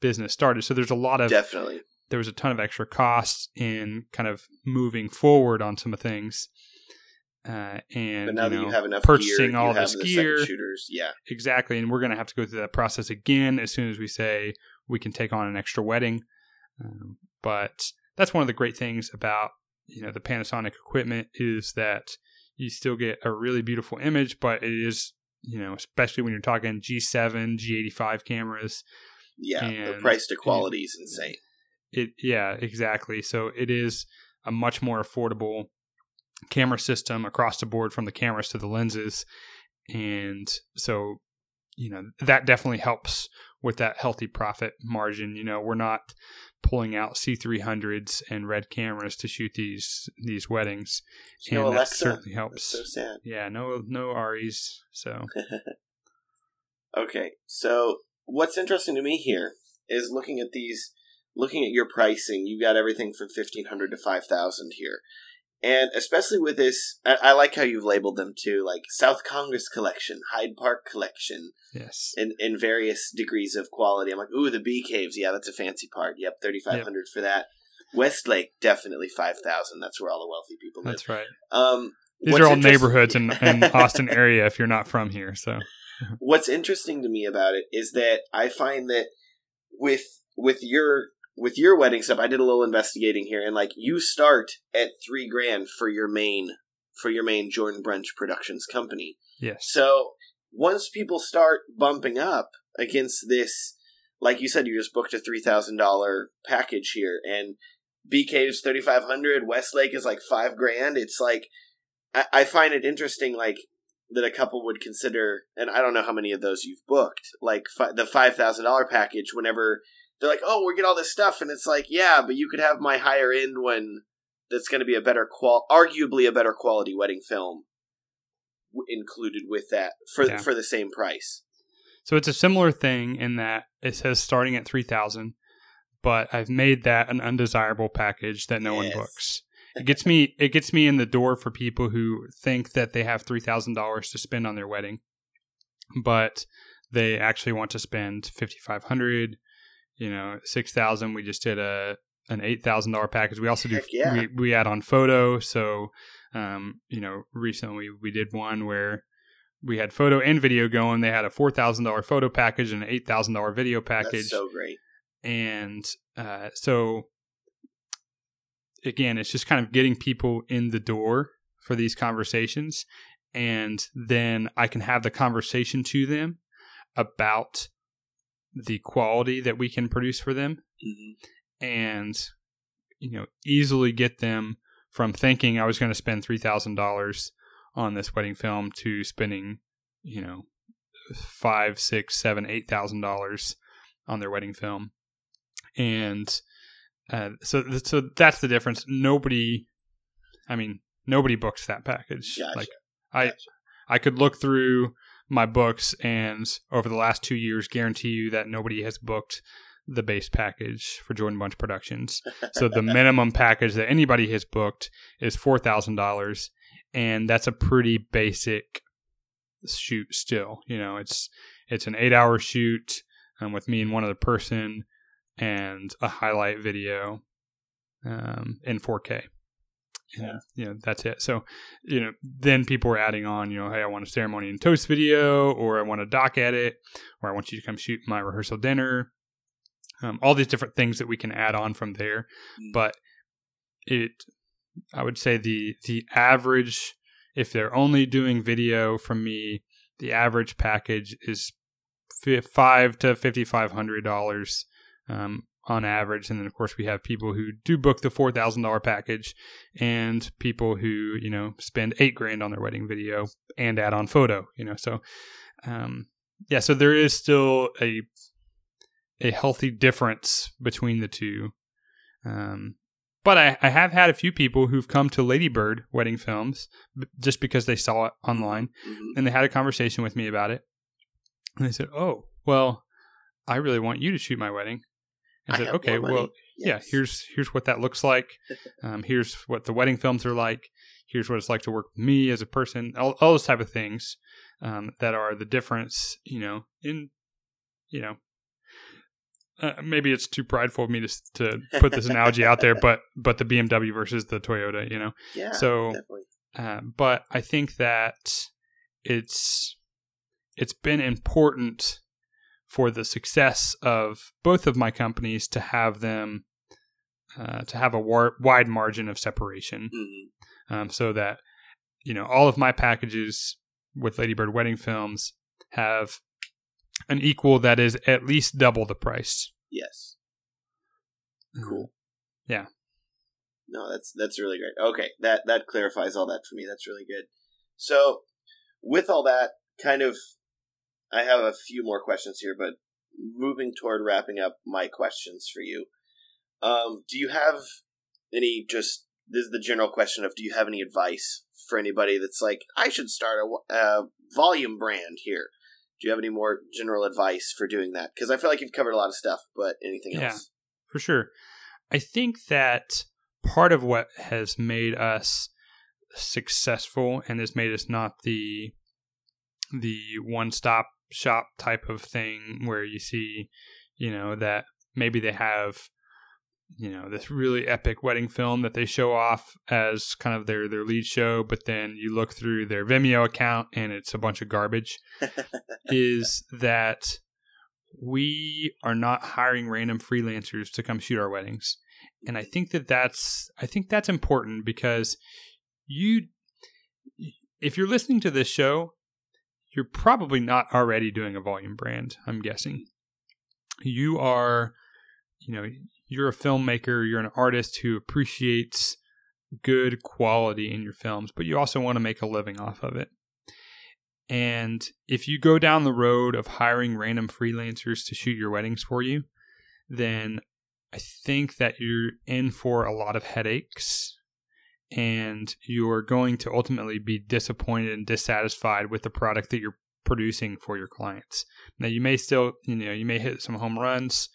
business started. So there's a lot of Definitely. There was a ton of extra costs in kind of moving forward on some of things. Uh, and But now you that know, you have enough purchasing gear, all this the gear, shooters. Yeah. exactly, and we're going to have to go through that process again as soon as we say we can take on an extra wedding. Um, but that's one of the great things about you know the Panasonic equipment is that you still get a really beautiful image, but it is you know especially when you're talking G7, G85 cameras, Yeah. the price to quality is insane. It yeah exactly. So it is a much more affordable camera system across the board from the cameras to the lenses. And so you know that definitely helps with that healthy profit margin. You know we're not pulling out c300s and red cameras to shoot these these weddings. There's no and that Alexa. certainly helps. That's so sad. yeah no no REs so. Okay, so what's interesting to me here is looking at these, looking at your pricing. you've got everything from fifteen hundred to five thousand here, and especially with this, I, I like how you've labeled them too, like South Congress Collection, Hyde Park Collection, yes in in various degrees of quality. I'm like, ooh, the bee caves. Yeah, that's a fancy part. Yep, thirty five hundred for that. Westlake definitely five thousand. That's where all the wealthy people live. that's right Um, these are all neighborhoods in, in Austin area if you're not from here so what's interesting to me about it is that I find that with with your with your wedding stuff, I did a little investigating here, and like you start at three grand for your main for your main Jordan Bunch Productions company. yes So once people start bumping up against this, like you said, you just booked a three thousand dollar package here, and BK is thirty five hundred, Westlake is like five grand. It's like I, I find it interesting, like that a couple would consider, and I don't know how many of those you've booked, like fi- the five thousand dollar package. Whenever they're like, "Oh, we get all this stuff," and it's like, "Yeah, but you could have my higher end one that's going to be a better qual, arguably a better quality wedding film." w- included with that for Yeah. for the same price. So it's a similar thing in that it says starting at 3000 but I've made that an undesirable package that no one books. It gets me it gets me in the door for people who think that they have $3000 to spend on their wedding but they actually want to spend 5500 you know 6000 we just did a an $8000 package we also do yeah. we, we add on photo so um, you know recently we did one where we had photo and video going. They had a four thousand dollar photo package and an eight thousand dollar video package, That's so great. and uh, so again, it's just kind of getting people in the door for these conversations, and then I can have the conversation to them about the quality that we can produce for them, hmm and you know easily get them from thinking I was going to spend three thousand dollars on this wedding film to spending you know five, six, seven, eight thousand dollars on their wedding film, and uh, so so that's the difference. Nobody, I mean, nobody books that package. Gotcha. Like I, Gotcha. I could look through my books and over the last two years guarantee you that nobody has booked the base package for Jordan Bunch Productions. So the minimum package that anybody has booked is four thousand dollars, and that's a pretty basic shoot. Still, you know, it's it's an eight hour shoot um, with me and one other person, and a highlight video um, in 4K. And, Yeah. you know, that's it. So, you know, then people were adding on, you know, hey, I want a ceremony and toast video, or I want a doc edit, or I want you to come shoot my rehearsal dinner. Um, all these different things that we can add on from there. Mm. But it, I would say the the average, if they're only doing video from me, the average package is fi- five to fifty five hundred dollars um, on average, and then of course we have people who do book the four thousand dollar package, and people who you know spend eight grand on their wedding video and add on photo. You know, so um, yeah, so there is still a a healthy difference between the two. Um, but I, I have had a few people who've come to Ladybird wedding films b- just because they saw it online Mhm. and they had a conversation with me about it. And they said, "Oh, well, I really want you to shoot my wedding." I said, okay, well, money. yeah, here's here's what that looks like. Um, here's what the wedding films are like. Here's what it's like to work with me as a person. All, all those type of things um, that are the difference. You know, in you know, uh, maybe it's too prideful of me to to put this analogy out there, but but the BMW versus the Toyota. You know, yeah, so- uh, but I think that it's it's been important for the success of both of my companies to have them uh, to have a war- wide margin of separation, Mhm. um, so that you know all of my packages with Ladybird Wedding Films have an equal that is at least double the price. Yes. Uh, Cool. Yeah. No, that's that's really great. Okay, that that clarifies all that for me. That's really good. So, with all that, kind of, I have a few more questions here, but moving toward wrapping up my questions for you. Um, do you have any just this is the general question of do you have any advice for anybody that's like I should start a, a volume brand here? Do you have any more general advice for doing that? Because I feel like you've covered a lot of stuff, but anything Yeah. else? for sure. I think that part of what has made us successful and has made us not the the one stop shop type of thing where you see, you know, that maybe they have you know this really epic wedding film that they show off as kind of their their lead show but then you look through their Vimeo account and it's a bunch of garbage is that we are not hiring random freelancers to come shoot our weddings. And i think that that's i think that's important because you if you're listening to this show you're probably not already doing a volume brand i'm guessing. You are you know you're a filmmaker you're an artist who appreciates good quality in your films but you also want to make a living off of it. And if you go down the road of hiring random freelancers to shoot your weddings for you, then I think that you're in for a lot of headaches and you're going to ultimately be disappointed and dissatisfied with the product that you're producing for your clients. Now, you may still, you know, you may hit some home runs,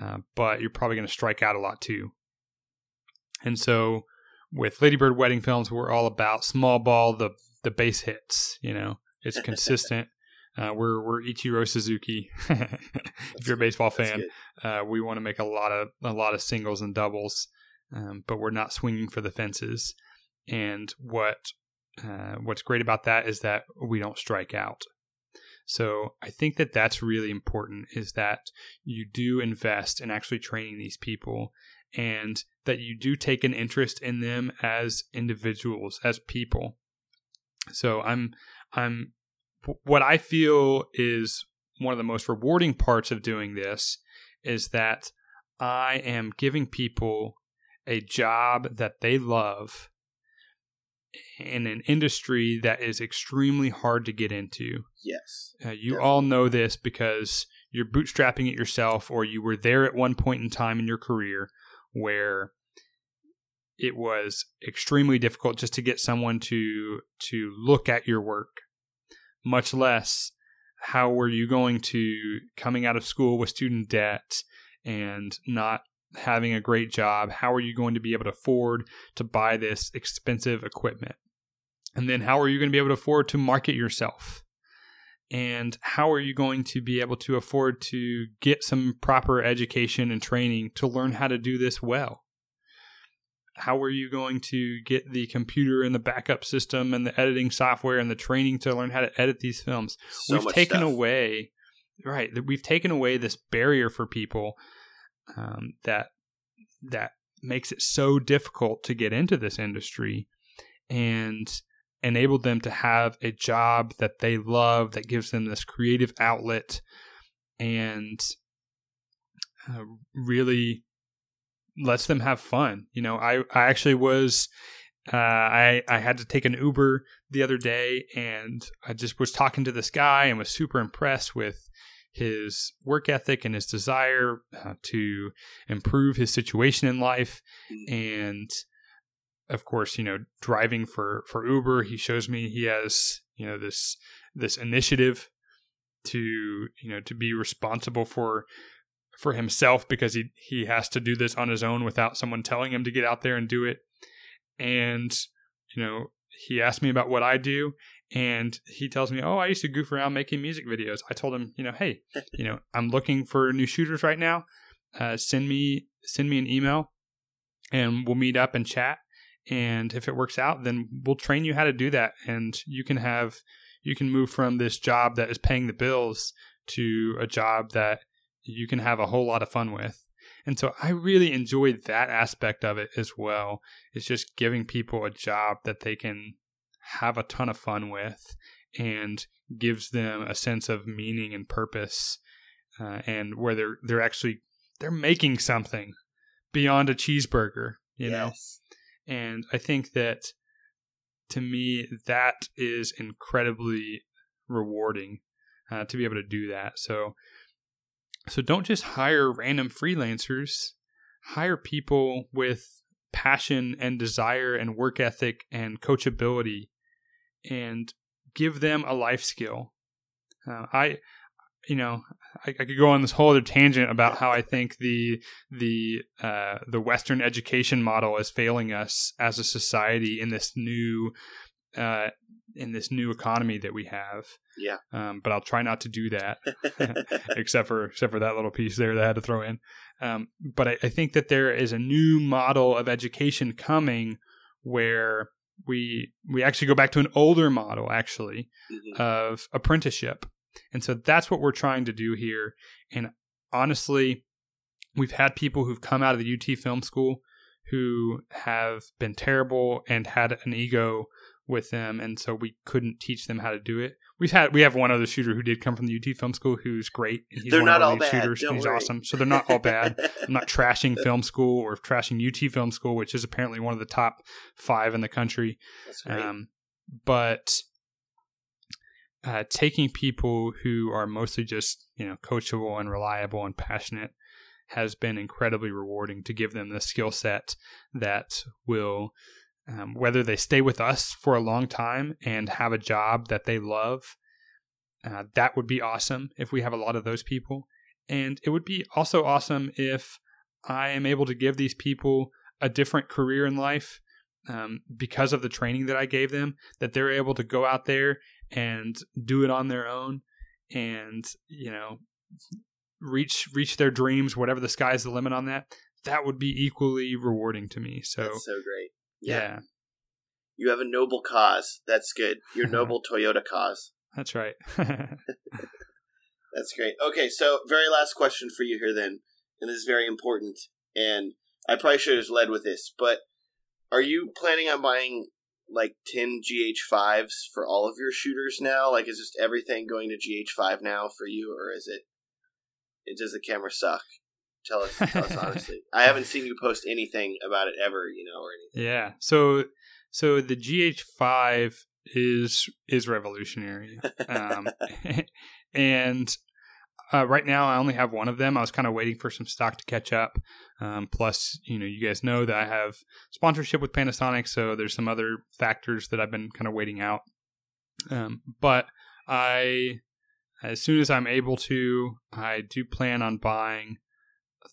uh, but you're probably going to strike out a lot too. And so with Ladybird Wedding Films, we're all about small ball, the the base hits, you know. It's consistent. Uh, we're we're Ichiro Suzuki. if you're a baseball fan, uh, we want to make a lot of a lot of singles and doubles, um, but we're not swinging for the fences. And what uh, what's great about that is that we don't strike out. So I think that that's really important. Is that you do invest in actually training these people, and that you do take an interest in them as individuals, as people. So I'm I'm what I feel is one of the most rewarding parts of doing this is that I am giving people a job that they love in an industry that is extremely hard to get into. Yes. Uh, you all know this because you're bootstrapping it yourself, or you were there at one point in time in your career where it was extremely difficult just to get someone to to look at your work. Much less, how were you going to coming out of school with student debt and not having a great job? How are you going to be able to afford to buy this expensive equipment? And then how are you going to be able to afford to market yourself? and how are you going to be able to afford to get some proper education and training to learn how to do this well? How are you going to get the computer and the backup system and the editing software and the training to learn how to edit these films? So we've taken stuff. away, right? We've taken away this barrier for people um, that that makes it so difficult to get into this industry, and enabled them to have a job that they love that gives them this creative outlet and uh, really lets them have fun. You know, I, I actually was uh, I I had to take an Uber the other day and I just was talking to this guy and was super impressed with his work ethic and his desire uh, to improve his situation in life and of course, you know, driving for for Uber, he shows me he has you know this this initiative to you know to be responsible for for himself because he he has to do this on his own without someone telling him to get out there and do it. And you know, he asked me about what I do and he tells me, "Oh, I used to goof around making music videos." I told him, you know, "Hey, you know, I'm looking for new shooters right now. Uh, send me send me an email and we'll meet up and chat and if it works out then we'll train you how to do that and you can have you can move from this job that is paying the bills to a job that you can have a whole lot of fun with and so i really enjoyed that aspect of it as well it's just giving people a job that they can have a ton of fun with and gives them a sense of meaning and purpose uh, and where they're they're actually they're making something beyond a cheeseburger you yes. know and I think that to me, that is incredibly rewarding uh, to be able to do that. So, so don't just hire random freelancers. Hire people with passion and desire and work ethic and coachability, and give them a life skill. Uh, I you know, I, I, could go on this whole other tangent about how I think the the uh, the Western education model is failing us as a society in this new uh, in this new economy that we have. Yeah. Um, but I'll try not to do that, except for except for that little piece there that I had to throw in. Um, but I, I think that there is a new model of education coming where we we actually go back to an older model actually mm-hmm. of apprenticeship and so that's what we're trying to do here. And honestly, we've had people who've come out of the UT Film School who have been terrible and had an ego with them and so we couldn't teach them how to do it. We've had we have one other shooter who did come from the UT Film School who's great. He's they're not all bad. Shooters, Don't he's worry. awesome. So they're not all bad. I'm not trashing film school or trashing UT Film School, which is apparently one of the top five in the country. That's great. Um, but uh, taking people who are mostly just you know coachable and reliable and passionate has been incredibly rewarding to give them the skill set that will um, whether they stay with us for a long time and have a job that they love uh, that would be awesome if we have a lot of those people. And it would be also awesome if i am able to give these people a different career in life um, because of the training that i gave them that they're able to go out there and do it on their own and you know reach reach their dreams whatever the sky's the limit on that that would be equally rewarding to me. So that's so great yeah. yeah. you have a noble cause that's good your noble toyota cause that's right that's great okay so very last question for you here then and this is very important and i probably should have led with this but are you planning on buying like 10 GH5s for all of your shooters now? Like, is just everything going to GH5 now for you, or is it? it does the camera suck? Tell us, tell us honestly. I haven't seen you post anything about it ever, you know, or anything. Yeah. So, so the GH5 is is revolutionary, um, and uh, right now, I only have one of them. I was kind of waiting for some stock to catch up. Um, plus, you know, you guys know that I have sponsorship with Panasonic, so there's some other factors that I've been kind of waiting out. Um, but I, as soon as I'm able to, I do plan on buying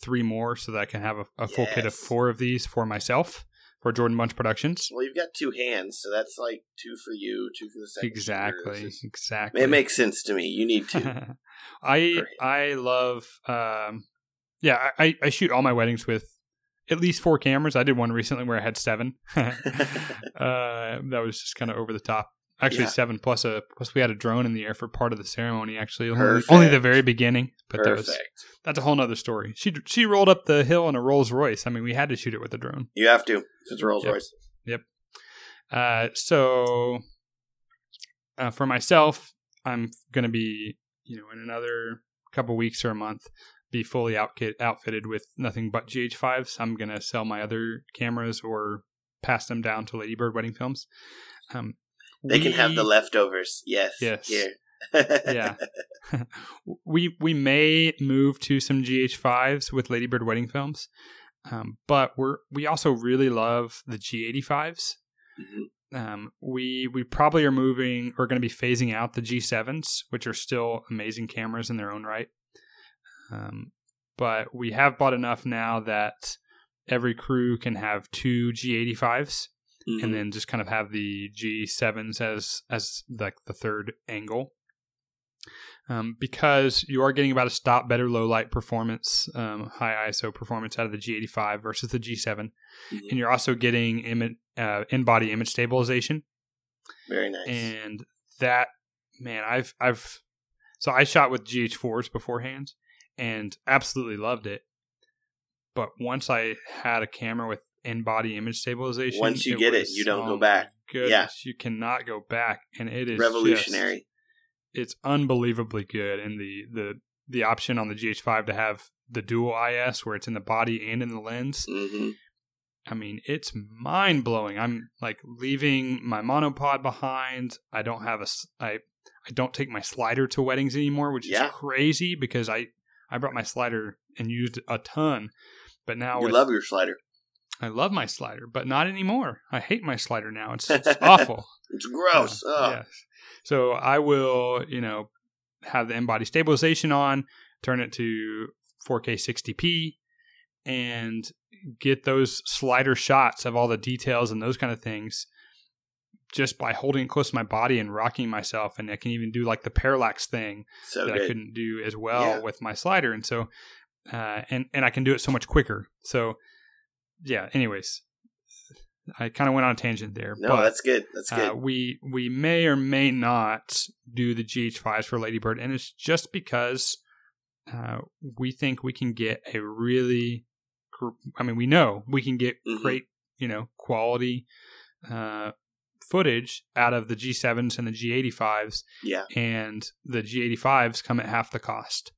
three more so that I can have a, a full kit of four of these for myself for Jordan Bunch Productions. Well, you've got two hands, so that's like two for you, two for the second. Exactly, just, exactly. It makes sense to me. You need two. I I love. Um, yeah, I, I shoot all my weddings with at least four cameras. I did one recently where I had seven. uh, that was just kind of over the top. Actually, yeah. seven plus a plus we had a drone in the air for part of the ceremony. Actually, only, only, the very beginning, but that was that's a whole nother story. She she rolled up the hill in a Rolls Royce. I mean, we had to shoot it with a drone. You have to. It's a Rolls yep. Royce. Yep. Uh, so uh, for myself, I'm going to be you know in another couple weeks or a month be fully outkit, outfitted with nothing but GH5s. I'm going to sell my other cameras or pass them down to Ladybird Wedding Films. Um, they we, can have the leftovers. Yes. Yes. Here. yeah. we we may move to some GH5s with Ladybird Wedding Films. Um, but we're we also really love the G85s. Mm-hmm. Um, we we probably are moving or going to be phasing out the G7s, which are still amazing cameras in their own right. Um, but we have bought enough now that every crew can have two G85s Mhm. and then just kind of have the G7s as as like the third angle. Um, because you are getting about a stop better low light performance, um, high ISO performance out of the G85 versus the G7, Mhm. and you're also getting Im- uh, in body image stabilization very nice. and that man i've i've so i shot with gh4s beforehand and absolutely loved it but once i had a camera with in-body image stabilization Once you get it, you don't go back. goodness you cannot go back and it is Revolutionary. just- it's unbelievably good and the the the option on the gh5 to have the dual is where it's in the body and in the lens hmm I mean, it's mind blowing. I'm like leaving my monopod behind. I don't have a I I don't take my slider to weddings anymore, which Yeah. is crazy because I I brought my slider and used a ton. But now You with, love your slider. I love my slider, but not anymore. I hate my slider now. It's, it's awful. It's gross. Uh, yes. So I will, you know, have the in-body stabilization on, turn it to 4K 60p, and get those slider shots of all the details and those kind of things just by holding it close to my body and rocking myself. And I can even do like the parallax thing So that I couldn't do as well Yeah. with my slider. And so, uh, and and I can do it so much quicker. So, yeah. Anyways, I kind of went on a tangent there. No, but, that's good. That's good. uh, we we may or may not do the GH5s for Ladybird, and it's just because uh, we think we can get a really, I mean, we know we can get Mhm. great, you know, quality uh, footage out of the G7s and the G85s, yeah. and the G85s come at half the cost.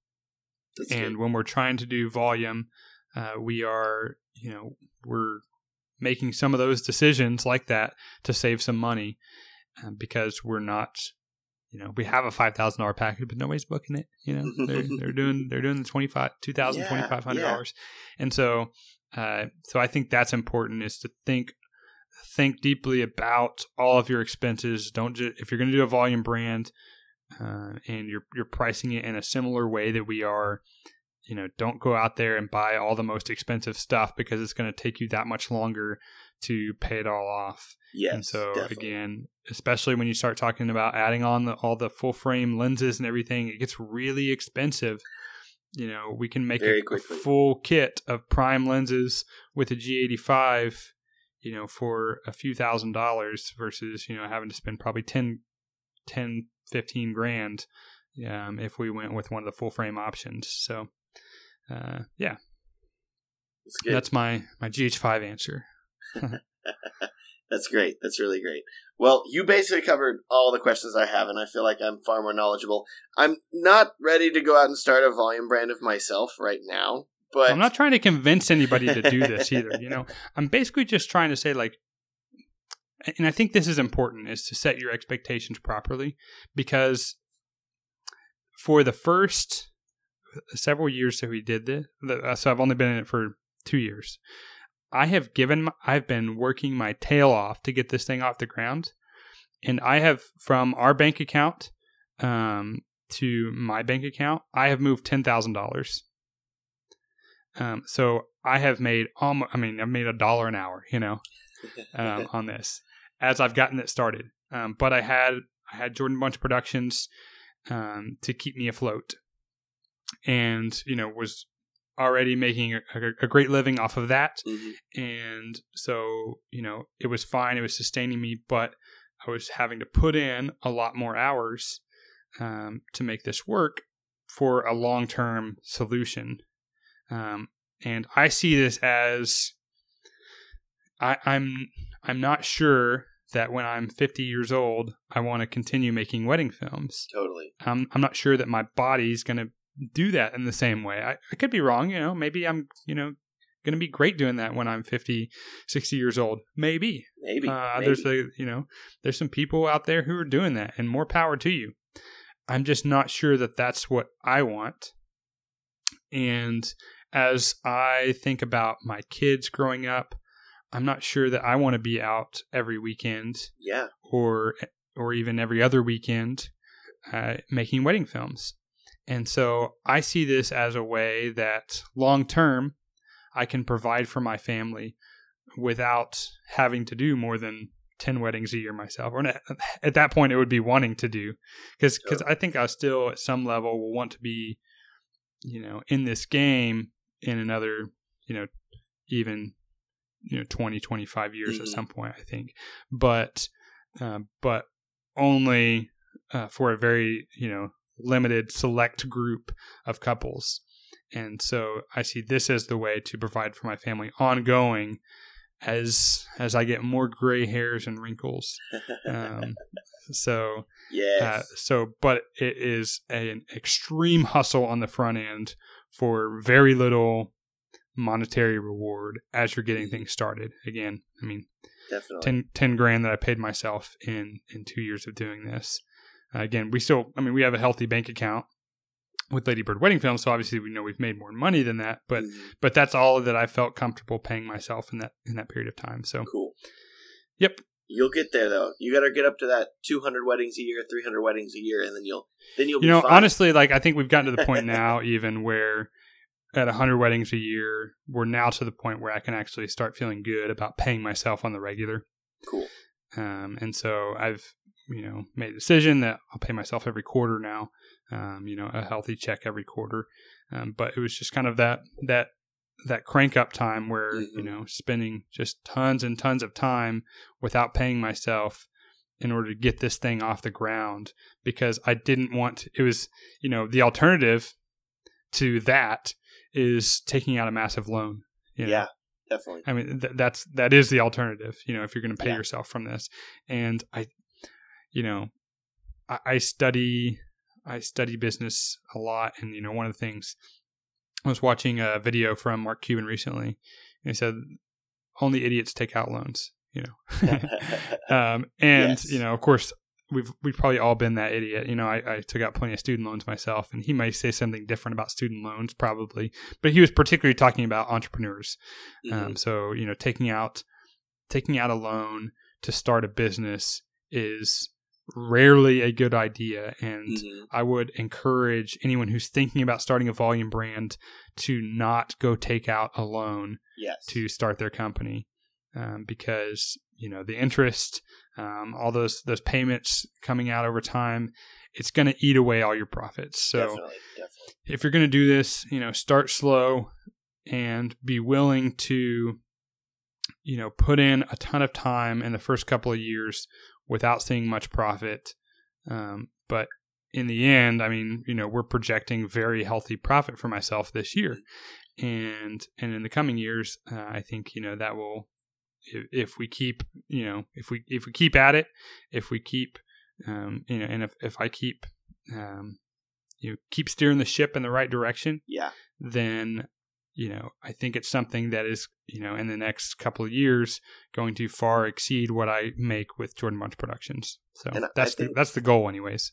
That's and good. when we're trying to do volume, uh, we are, you know, we're making some of those decisions like that to save some money uh, because we're not, you know, we have a five thousand dollar package, but nobody's booking it. You know, they're they're doing they're doing the twenty five two thousand Yeah, twenty five hundred dollars, and so uh, so I think that's important is to think think deeply about all of your expenses. Don't just if you're going to do a volume brand uh, and you're you're pricing it in a similar way that we are. You know, don't go out there and buy all the most expensive stuff because it's going to take you that much longer to pay it all off. Yes. and so definitely. again, especially when you start talking about adding on the, all the full frame lenses and everything, it gets really expensive. You know, we can make a, a full kit of prime lenses with a G85, you know, for a few thousand dollars versus, you know, having to spend probably 10, 10 15 grand um, if we went with one of the full frame options. So, uh, yeah, That's that's my, my GH5 answer. That's great. That's really great. Well, you basically covered all the questions I have, and I feel like I'm far more knowledgeable. I'm not ready to go out and start a volume brand of myself right now, but I'm not trying to convince anybody to do this either. You know, I'm basically just trying to say like, and I think this is important is to set your expectations properly because for the first several years that we did this, uh, so I've only been in it for two years. I have given, my, I've been working my tail off to get this thing off the ground, and I have from our bank account um, to my bank account, I have moved ten thousand dollars. Um, so I have made almost, I mean, I've made a dollar an hour, you know, um, on this as I've gotten it started. Um, but I had I had Jordan Bunch Productions um, to keep me afloat, and you know was already making a, a, great living off of that, Mhm. and so you know it was fine. It was sustaining me, but I was having to put in a lot more hours um, to make this work for a long term solution. Um, and I see this as I, I'm I'm not sure that when I'm 50 years old, I want to continue making wedding films. totally. I'm I'm not sure that my body's going to do that in the same way. I, I could be wrong, you know. Maybe I'm you know going to be great doing that when I'm 50, 60 years old. Maybe. Maybe. Uh, maybe. there's a you know there's some people out there who are doing that, and more power to you. I'm just not sure that that's what I want. And as I think about my kids growing up, I'm not sure that I want to be out every weekend yeah. or or even every other weekend uh, making wedding films. And so I see this as a way that long term I can provide for my family without having to do more than 10 weddings a year myself or at that point it would be wanting to do because because sure. i think i still at some level will want to be you know in this game in another you know even you know 20 25 years mm-hmm. at some point i think but uh, but only uh, for a very you know limited select group of couples and so i see this as the way to provide for my family ongoing as as I get more gray hairs and wrinkles. Um, so yeah. Uh, so, but it is a, an extreme hustle on the front end for very little monetary reward as you're getting mm-hmm. things started. Again, I mean, definitely 10, 10 grand that I paid myself in in two years of doing this. Uh, again, we still, I mean, we have a healthy bank account with Lady Bird Wedding Films, so obviously we know we've made more money than that, but mm-hmm. but that's all that I felt comfortable paying myself in that in that period of time. So cool. Yep. You'll get there though. You got to get up to that 200 weddings a year, 300 weddings a year, and then you'll then you'll. You know, fine. honestly, like I think we've gotten to the point now, even where at 100 weddings a year, we're now to the point where I can actually start feeling good about paying myself on the regular. Cool. Um, and so I've you know made a decision that I'll pay myself every quarter now um, you know, a healthy check every quarter. Um, but it was just kind of that that that crank up time where mm-hmm. you know spending just tons and tons of time without paying myself in order to get this thing off the ground because I didn't want it was you know the alternative to that is taking out a massive loan. You know? Yeah, definitely. I mean th- that's that is the alternative. You know if you're going to pay yeah. yourself from this, and I, you know, I, I study I study business a lot, and you know, one of the things I was watching a video from Mark Cuban recently, and he said, "Only idiots take out loans." You know, um, and yes. you know, of course, we've we've probably all been that idiot. You know, I, I, took out plenty of student loans myself, and he might say something different about student loans, probably, but he was particularly talking about entrepreneurs. Um, mm-hmm. Um, so you know, taking out taking out a loan to start a business is rarely a good idea. And mm-hmm. I would encourage anyone who's thinking about starting a volume brand to not go take out a loan yes. to start their company. Um, because you know the interest, um, all those those payments coming out over time, it's going to eat away all your profits. So definitely, definitely. if you're going to do this, you know, start slow and be willing to you know put in a ton of time in the first couple of years without seeing much profit. Um, but in the end, I mean, you know, we're projecting very healthy profit for myself this year, and and in the coming years, uh, I think you know that will, if, if, we keep, you know, if we if we keep at it, if we keep, um, you know, and if if I keep, um, you know, keep steering the ship in the right direction, yeah, then you know, I think it's something that is, you know, in the next couple of years going to far exceed what I make with Jordan Bunch Productions. So and that's the that's the goal, anyways.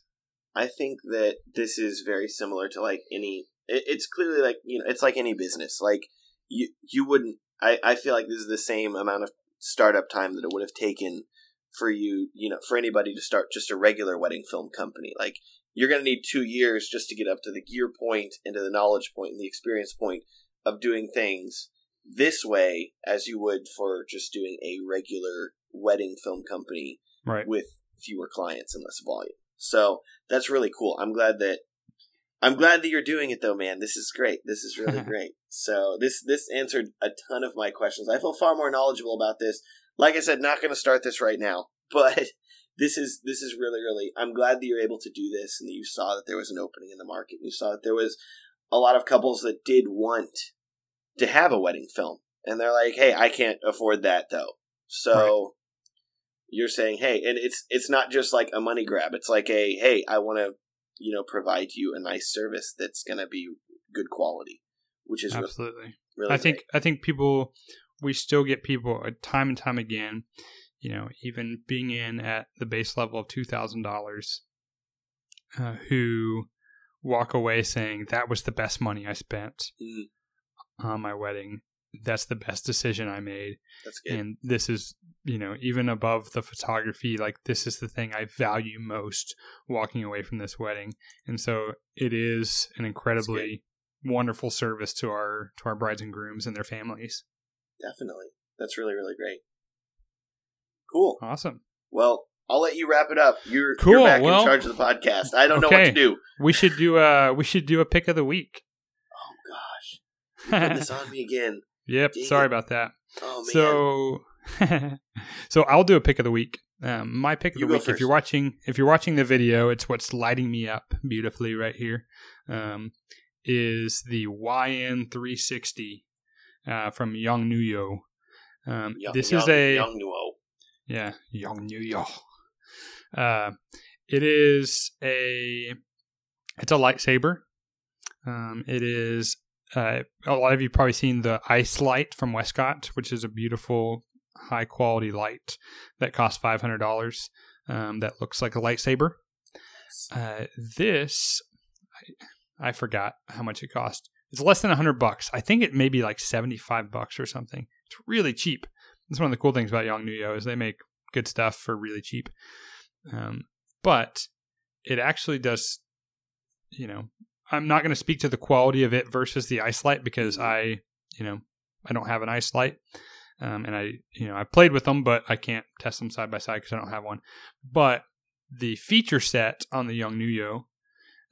I think that this is very similar to like any. It, it's clearly like you know, it's like any business. Like you, you wouldn't. I I feel like this is the same amount of startup time that it would have taken for you, you know, for anybody to start just a regular wedding film company. Like you're going to need two years just to get up to the gear point and to the knowledge point and the experience point of doing things this way as you would for just doing a regular wedding film company right. with fewer clients and less volume. So that's really cool. I'm glad that I'm glad that you're doing it though, man. This is great. This is really great. So this this answered a ton of my questions. I feel far more knowledgeable about this. Like I said, not going to start this right now, but this is this is really really. I'm glad that you're able to do this and that you saw that there was an opening in the market. And you saw that there was a lot of couples that did want to have a wedding film. And they're like, "Hey, I can't afford that though." So right. you're saying, "Hey, and it's it's not just like a money grab. It's like a, "Hey, I want to, you know, provide you a nice service that's going to be good quality." Which is Absolutely. Really, really I think I think people we still get people uh, time and time again, you know, even being in at the base level of $2,000 uh, who walk away saying that was the best money I spent. Mm on my wedding that's the best decision I made. That's good. And this is, you know, even above the photography, like this is the thing I value most walking away from this wedding. And so it is an incredibly wonderful service to our to our brides and grooms and their families. Definitely. That's really, really great. Cool. Awesome. Well, I'll let you wrap it up. You're, Cool, you're back well- in charge of the podcast. I don't know what to do. We should do a we should do a pick of the week. Oh gosh, this on me again. yep, Dang sorry it. about that. Oh man. So, so I'll do a pick of the week. Um, my pick of You the week. If you're watching, if you're watching the video, it's what's lighting me up beautifully right here. Um, is the YN360 uh, from Yongnuo. Um, Young- this young, is a young Nuo. yeah, Yongnuo. Uh, it is a it's a lightsaber. Um, it is uh, a lot of you've probably seen the ice light from Westcott, which is a beautiful, high quality light that costs five hundred dollars. Um, that looks like a lightsaber. Uh, this, I, I forgot how much it cost. It's less than a hundred bucks. I think it may be like seventy five bucks or something. It's really cheap. That's one of the cool things about Yongnuo is they make good stuff for really cheap. Um, but it actually does, you know, I'm not going to speak to the quality of it versus the ice light because I, you know, I don't have an ice light. Um, and I, you know, I've played with them, but I can't test them side by side because I don't have one. But the feature set on the Yongnuo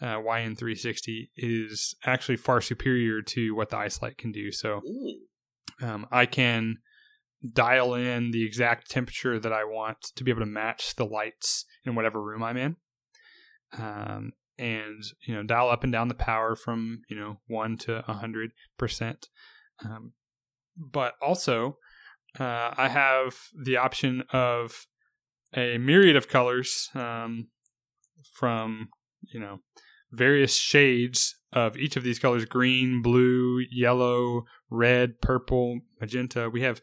uh, YN360 is actually far superior to what the ice light can do. So um, I can dial in the exact temperature that I want to be able to match the lights in whatever room I'm in. Um, and you know, dial up and down the power from you know one to a hundred percent. Um, but also, uh, I have the option of a myriad of colors um, from you know various shades of each of these colors: green, blue, yellow, red, purple, magenta. We have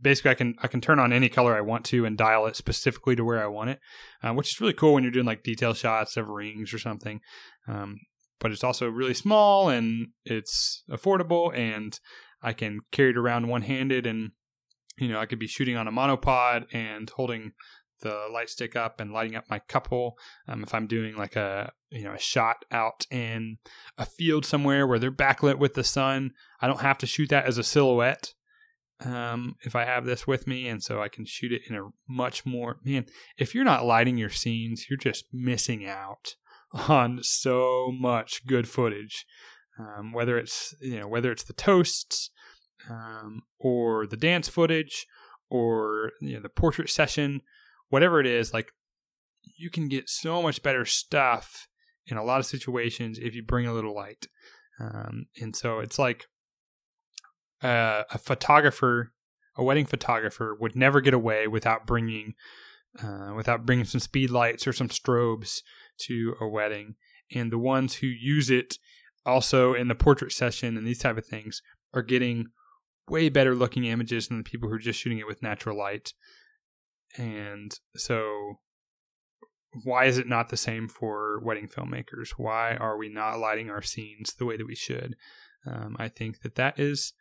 basically I can I can turn on any color I want to and dial it specifically to where I want it, uh, which is really cool when you're doing like detail shots of rings or something. Um, but it's also really small and it's affordable, and I can carry it around one handed, and you know I could be shooting on a monopod and holding the light stick up and lighting up my couple. Um, if I'm doing like a you know a shot out in a field somewhere where they're backlit with the sun, I don't have to shoot that as a silhouette um, if I have this with me, and so I can shoot it in a much more man. If you're not lighting your scenes, you're just missing out on so much good footage. Um, whether it's you know whether it's the toasts um, or the dance footage or you know the portrait session, whatever it is, like you can get so much better stuff in a lot of situations if you bring a little light. Um, and so it's like uh, a photographer, a wedding photographer, would never get away without bringing, uh, without bringing some speed lights or some strobes to a wedding. And the ones who use it also in the portrait session and these type of things are getting way better looking images than the people who are just shooting it with natural light. And so why is it not the same for wedding filmmakers? Why are we not lighting our scenes the way that we should? Um, I think that that is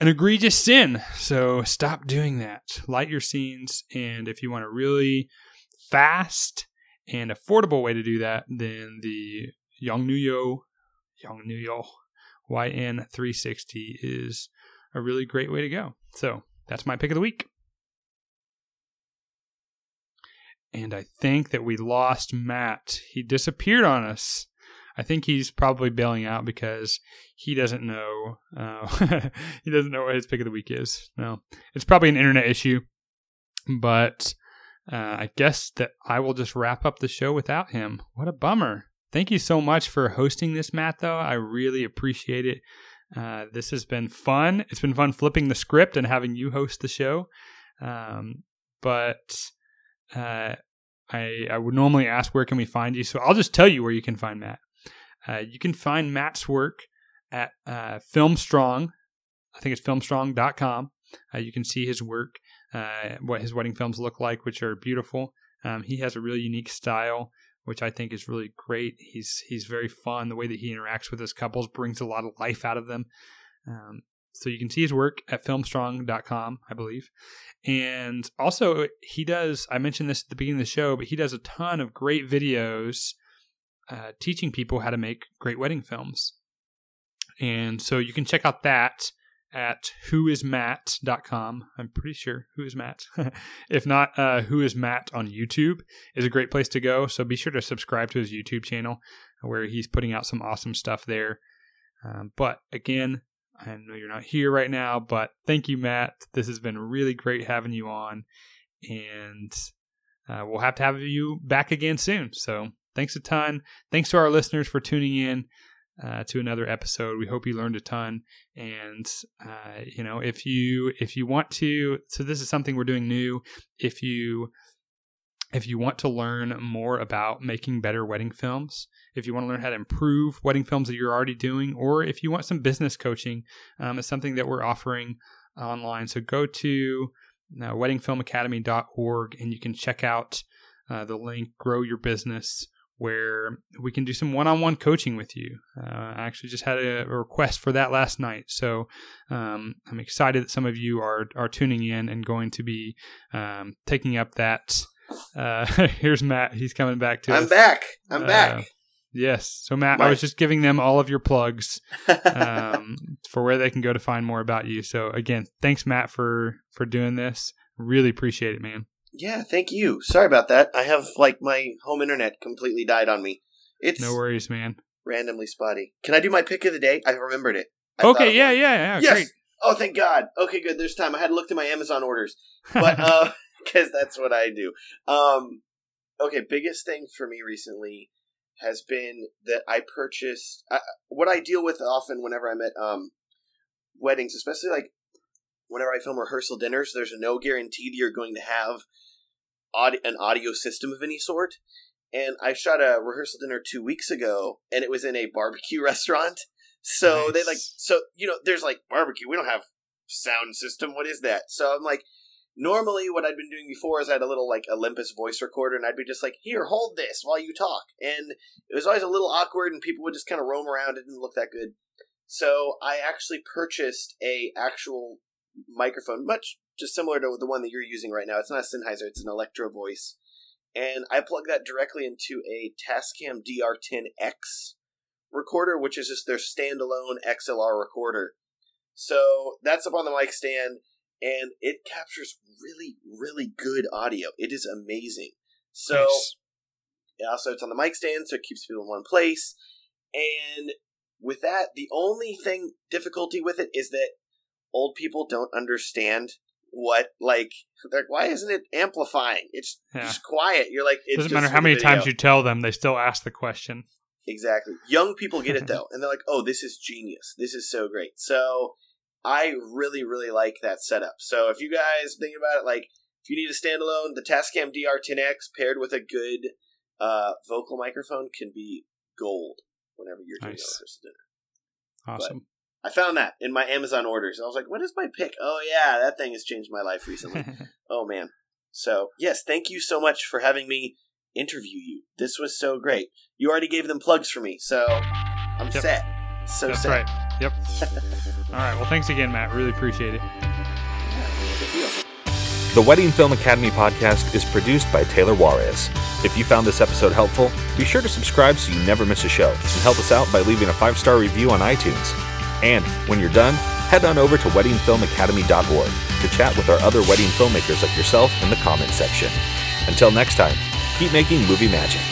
an egregious sin. So stop doing that. Light your scenes, and if you want a really fast and affordable way to do that, then the Yongnuo Yongnuo YN360 is a really great way to go. So that's my pick of the week. And I think that we lost Matt. He disappeared on us. I think he's probably bailing out because he doesn't know. Uh, he doesn't know what his pick of the week is. No, it's probably an internet issue. But uh, I guess that I will just wrap up the show without him. What a bummer. Thank you so much for hosting this, Matt. Though I really appreciate it. Uh, this has been fun. It's been fun flipping the script and having you host the show. Um, but uh, I I would normally ask where can we find you, so I'll just tell you where you can find Matt. Uh, you can find Matt's work at uh, Filmstrong. I think it's filmstrong.com. Uh, you can see his work, uh, what his wedding films look like, which are beautiful. Um, he has a really unique style, which I think is really great. He's he's very fun. The way that he interacts with his couples brings a lot of life out of them. Um, so you can see his work at filmstrong.com, I believe. And also, he does, I mentioned this at the beginning of the show, but he does a ton of great videos uh, teaching people how to make great wedding films. And so you can check out that at whoismatt.com. I'm pretty sure who is Matt. if not, uh, who is Matt on YouTube is a great place to go. So be sure to subscribe to his YouTube channel where he's putting out some awesome stuff there. Um, but again, I know you're not here right now, but thank you, Matt. This has been really great having you on, and uh, we'll have to have you back again soon. So thanks a ton. Thanks to our listeners for tuning in uh, to another episode. We hope you learned a ton, and uh, you know if you if you want to, so this is something we're doing new. If you if you want to learn more about making better wedding films, if you want to learn how to improve wedding films that you're already doing, or if you want some business coaching, um, it's something that we're offering online. So go to uh, weddingfilmacademy.org and you can check out uh, the link Grow Your Business where we can do some one-on-one coaching with you. Uh, I actually just had a, a, request for that last night, so um, I'm excited that some of you are are tuning in and going to be um, taking up that. Uh, here's Matt. He's coming back to us. I'm us. back. I'm Uh, back. Yes. So Matt, My- I was just giving them all of your plugs um, for where they can go to find more about you. So again, thanks Matt for for doing this. Really appreciate it, man. Yeah, thank you. Sorry about that. I have like my home internet completely died on me. It's No worries, man. randomly spotty. Can I do my pick of the day? I remembered it. I thought Okay, yeah, one. yeah, yeah. Yes. Great. Oh, thank God. Okay, good. There's time. I had to look through my Amazon orders, but uh, because that's what I do. Um, okay, biggest thing for me recently has been that I purchased uh, what I deal with often whenever I'm at um weddings, especially like whenever I film rehearsal dinners. There's no guarantee that you're going to have aud- an audio system of any sort. And I shot a rehearsal dinner two weeks ago, and it was in a barbecue restaurant. So they like, so you know, there's like barbecue. We don't have sound system. What is that? So I'm like, normally what I'd been doing before is I had a little like Olympus voice recorder, and I'd be just like, here, hold this while you talk. And it was always a little awkward, and people would just kind of roam around. It didn't look that good. So I actually purchased a actual microphone, much just similar to the one that you're using right now. It's not a Sennheiser; it's an Electro Voice, and I plug that directly into a Tascam DR10X recorder, which is just their standalone XLR recorder. So that's up on the mic stand, and it captures really, really good audio. It is amazing. So Nice. it also it's on the mic stand, so it keeps people in one place. And with that, the only thing difficulty with it is that old people don't understand what like like why isn't it amplifying? It's Yeah. just quiet. You're like it Doesn't matter how many times you tell them, they still ask the question. Exactly. Young people get it though, and they're like, "Oh, this is genius. This is so great." So I really, really like that setup. So if you guys think about it, like if you need a standalone, the Tascam DR10X paired with a good uh, vocal microphone can be gold whenever you're doing Nice. dinner. Awesome. I found that in my Amazon orders. I was like, "What is my pick?" Oh yeah, that thing has changed my life recently. Oh man. So yes, thank you so much for having me interview you. This was so great. You already gave them plugs for me, so I'm Yep. set. So That's set. right. Yep. All right. Well, thanks again, Matt. Really appreciate it. The Wedding Film Academy podcast is produced by Taylor Juarez. If you found this episode helpful, be sure to subscribe so you never miss a show and help us out by leaving a five star review on iTunes. And when you're done, head on over to weddingfilmacademy.org to chat with our other wedding filmmakers like yourself in the comment section. Until next time, keep making movie magic.